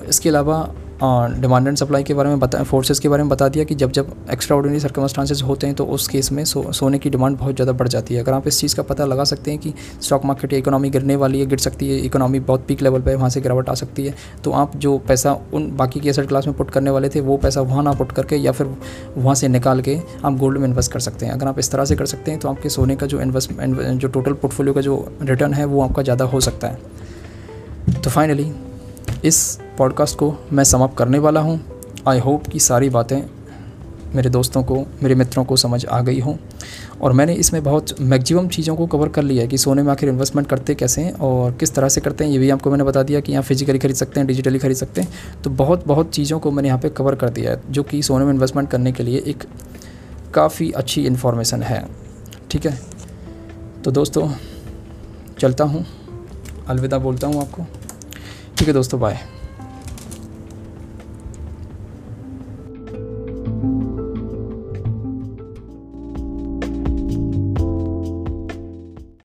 इसके अलावा डिमांड एंड सप्लाई के बारे में बता फोर्सेस के बारे में बता दिया कि जब जब एक्स्ट्रा ऑर्डिनरी सर्कमस्टांसेस होते हैं तो उस केस में सो, सोने की डिमांड बहुत ज़्यादा बढ़ जाती है। अगर आप इस चीज़ का पता लगा सकते हैं कि स्टॉक मार्केट या इकोनॉमी गिरने वाली है गिर सकती है इकोनॉमी बहुत पीक लेवल पर वहाँ से गिरावट आ सकती है तो आप जो पैसा उन बाकी के एसेट क्लास में पुट करने वाले थे वो पैसा वहाँ ना पुट करके या फिर वहाँ से निकाल के आप गोल्ड में इन्वेस्ट कर सकते हैं। अगर आप इस तरह से कर सकते हैं तो आपके सोने का जो इन्वेस्टमेंट जो टोटल पोर्टफोलियो का जो रिटर्न है वो आपका ज़्यादा हो सकता है। तो फाइनली इस पॉडकास्ट को मैं समअप करने वाला हूँ। आई होप कि सारी बातें मेरे दोस्तों को, मेरे मित्रों को समझ आ गई हो। और मैंने इसमें बहुत मैक्सिमम चीज़ों को कवर कर लिया है कि सोने में आखिर इन्वेस्टमेंट करते कैसे हैं और किस तरह से करते हैं, ये भी आपको मैंने बता दिया कि यहाँ फिजिकली खरीद सकते हैं डिजिटली खरीद सकते हैं। तो बहुत बहुत चीज़ों को मैंने यहाँ पर कवर कर दिया है, जो कि सोने में इन्वेस्टमेंट करने के लिए एक काफ़ी अच्छी इन्फॉर्मेशन है। ठीक है? तो दोस्तों, चलता हूँ। अलविदा बोलता हूँ आपको। ठीक है दोस्तों बाय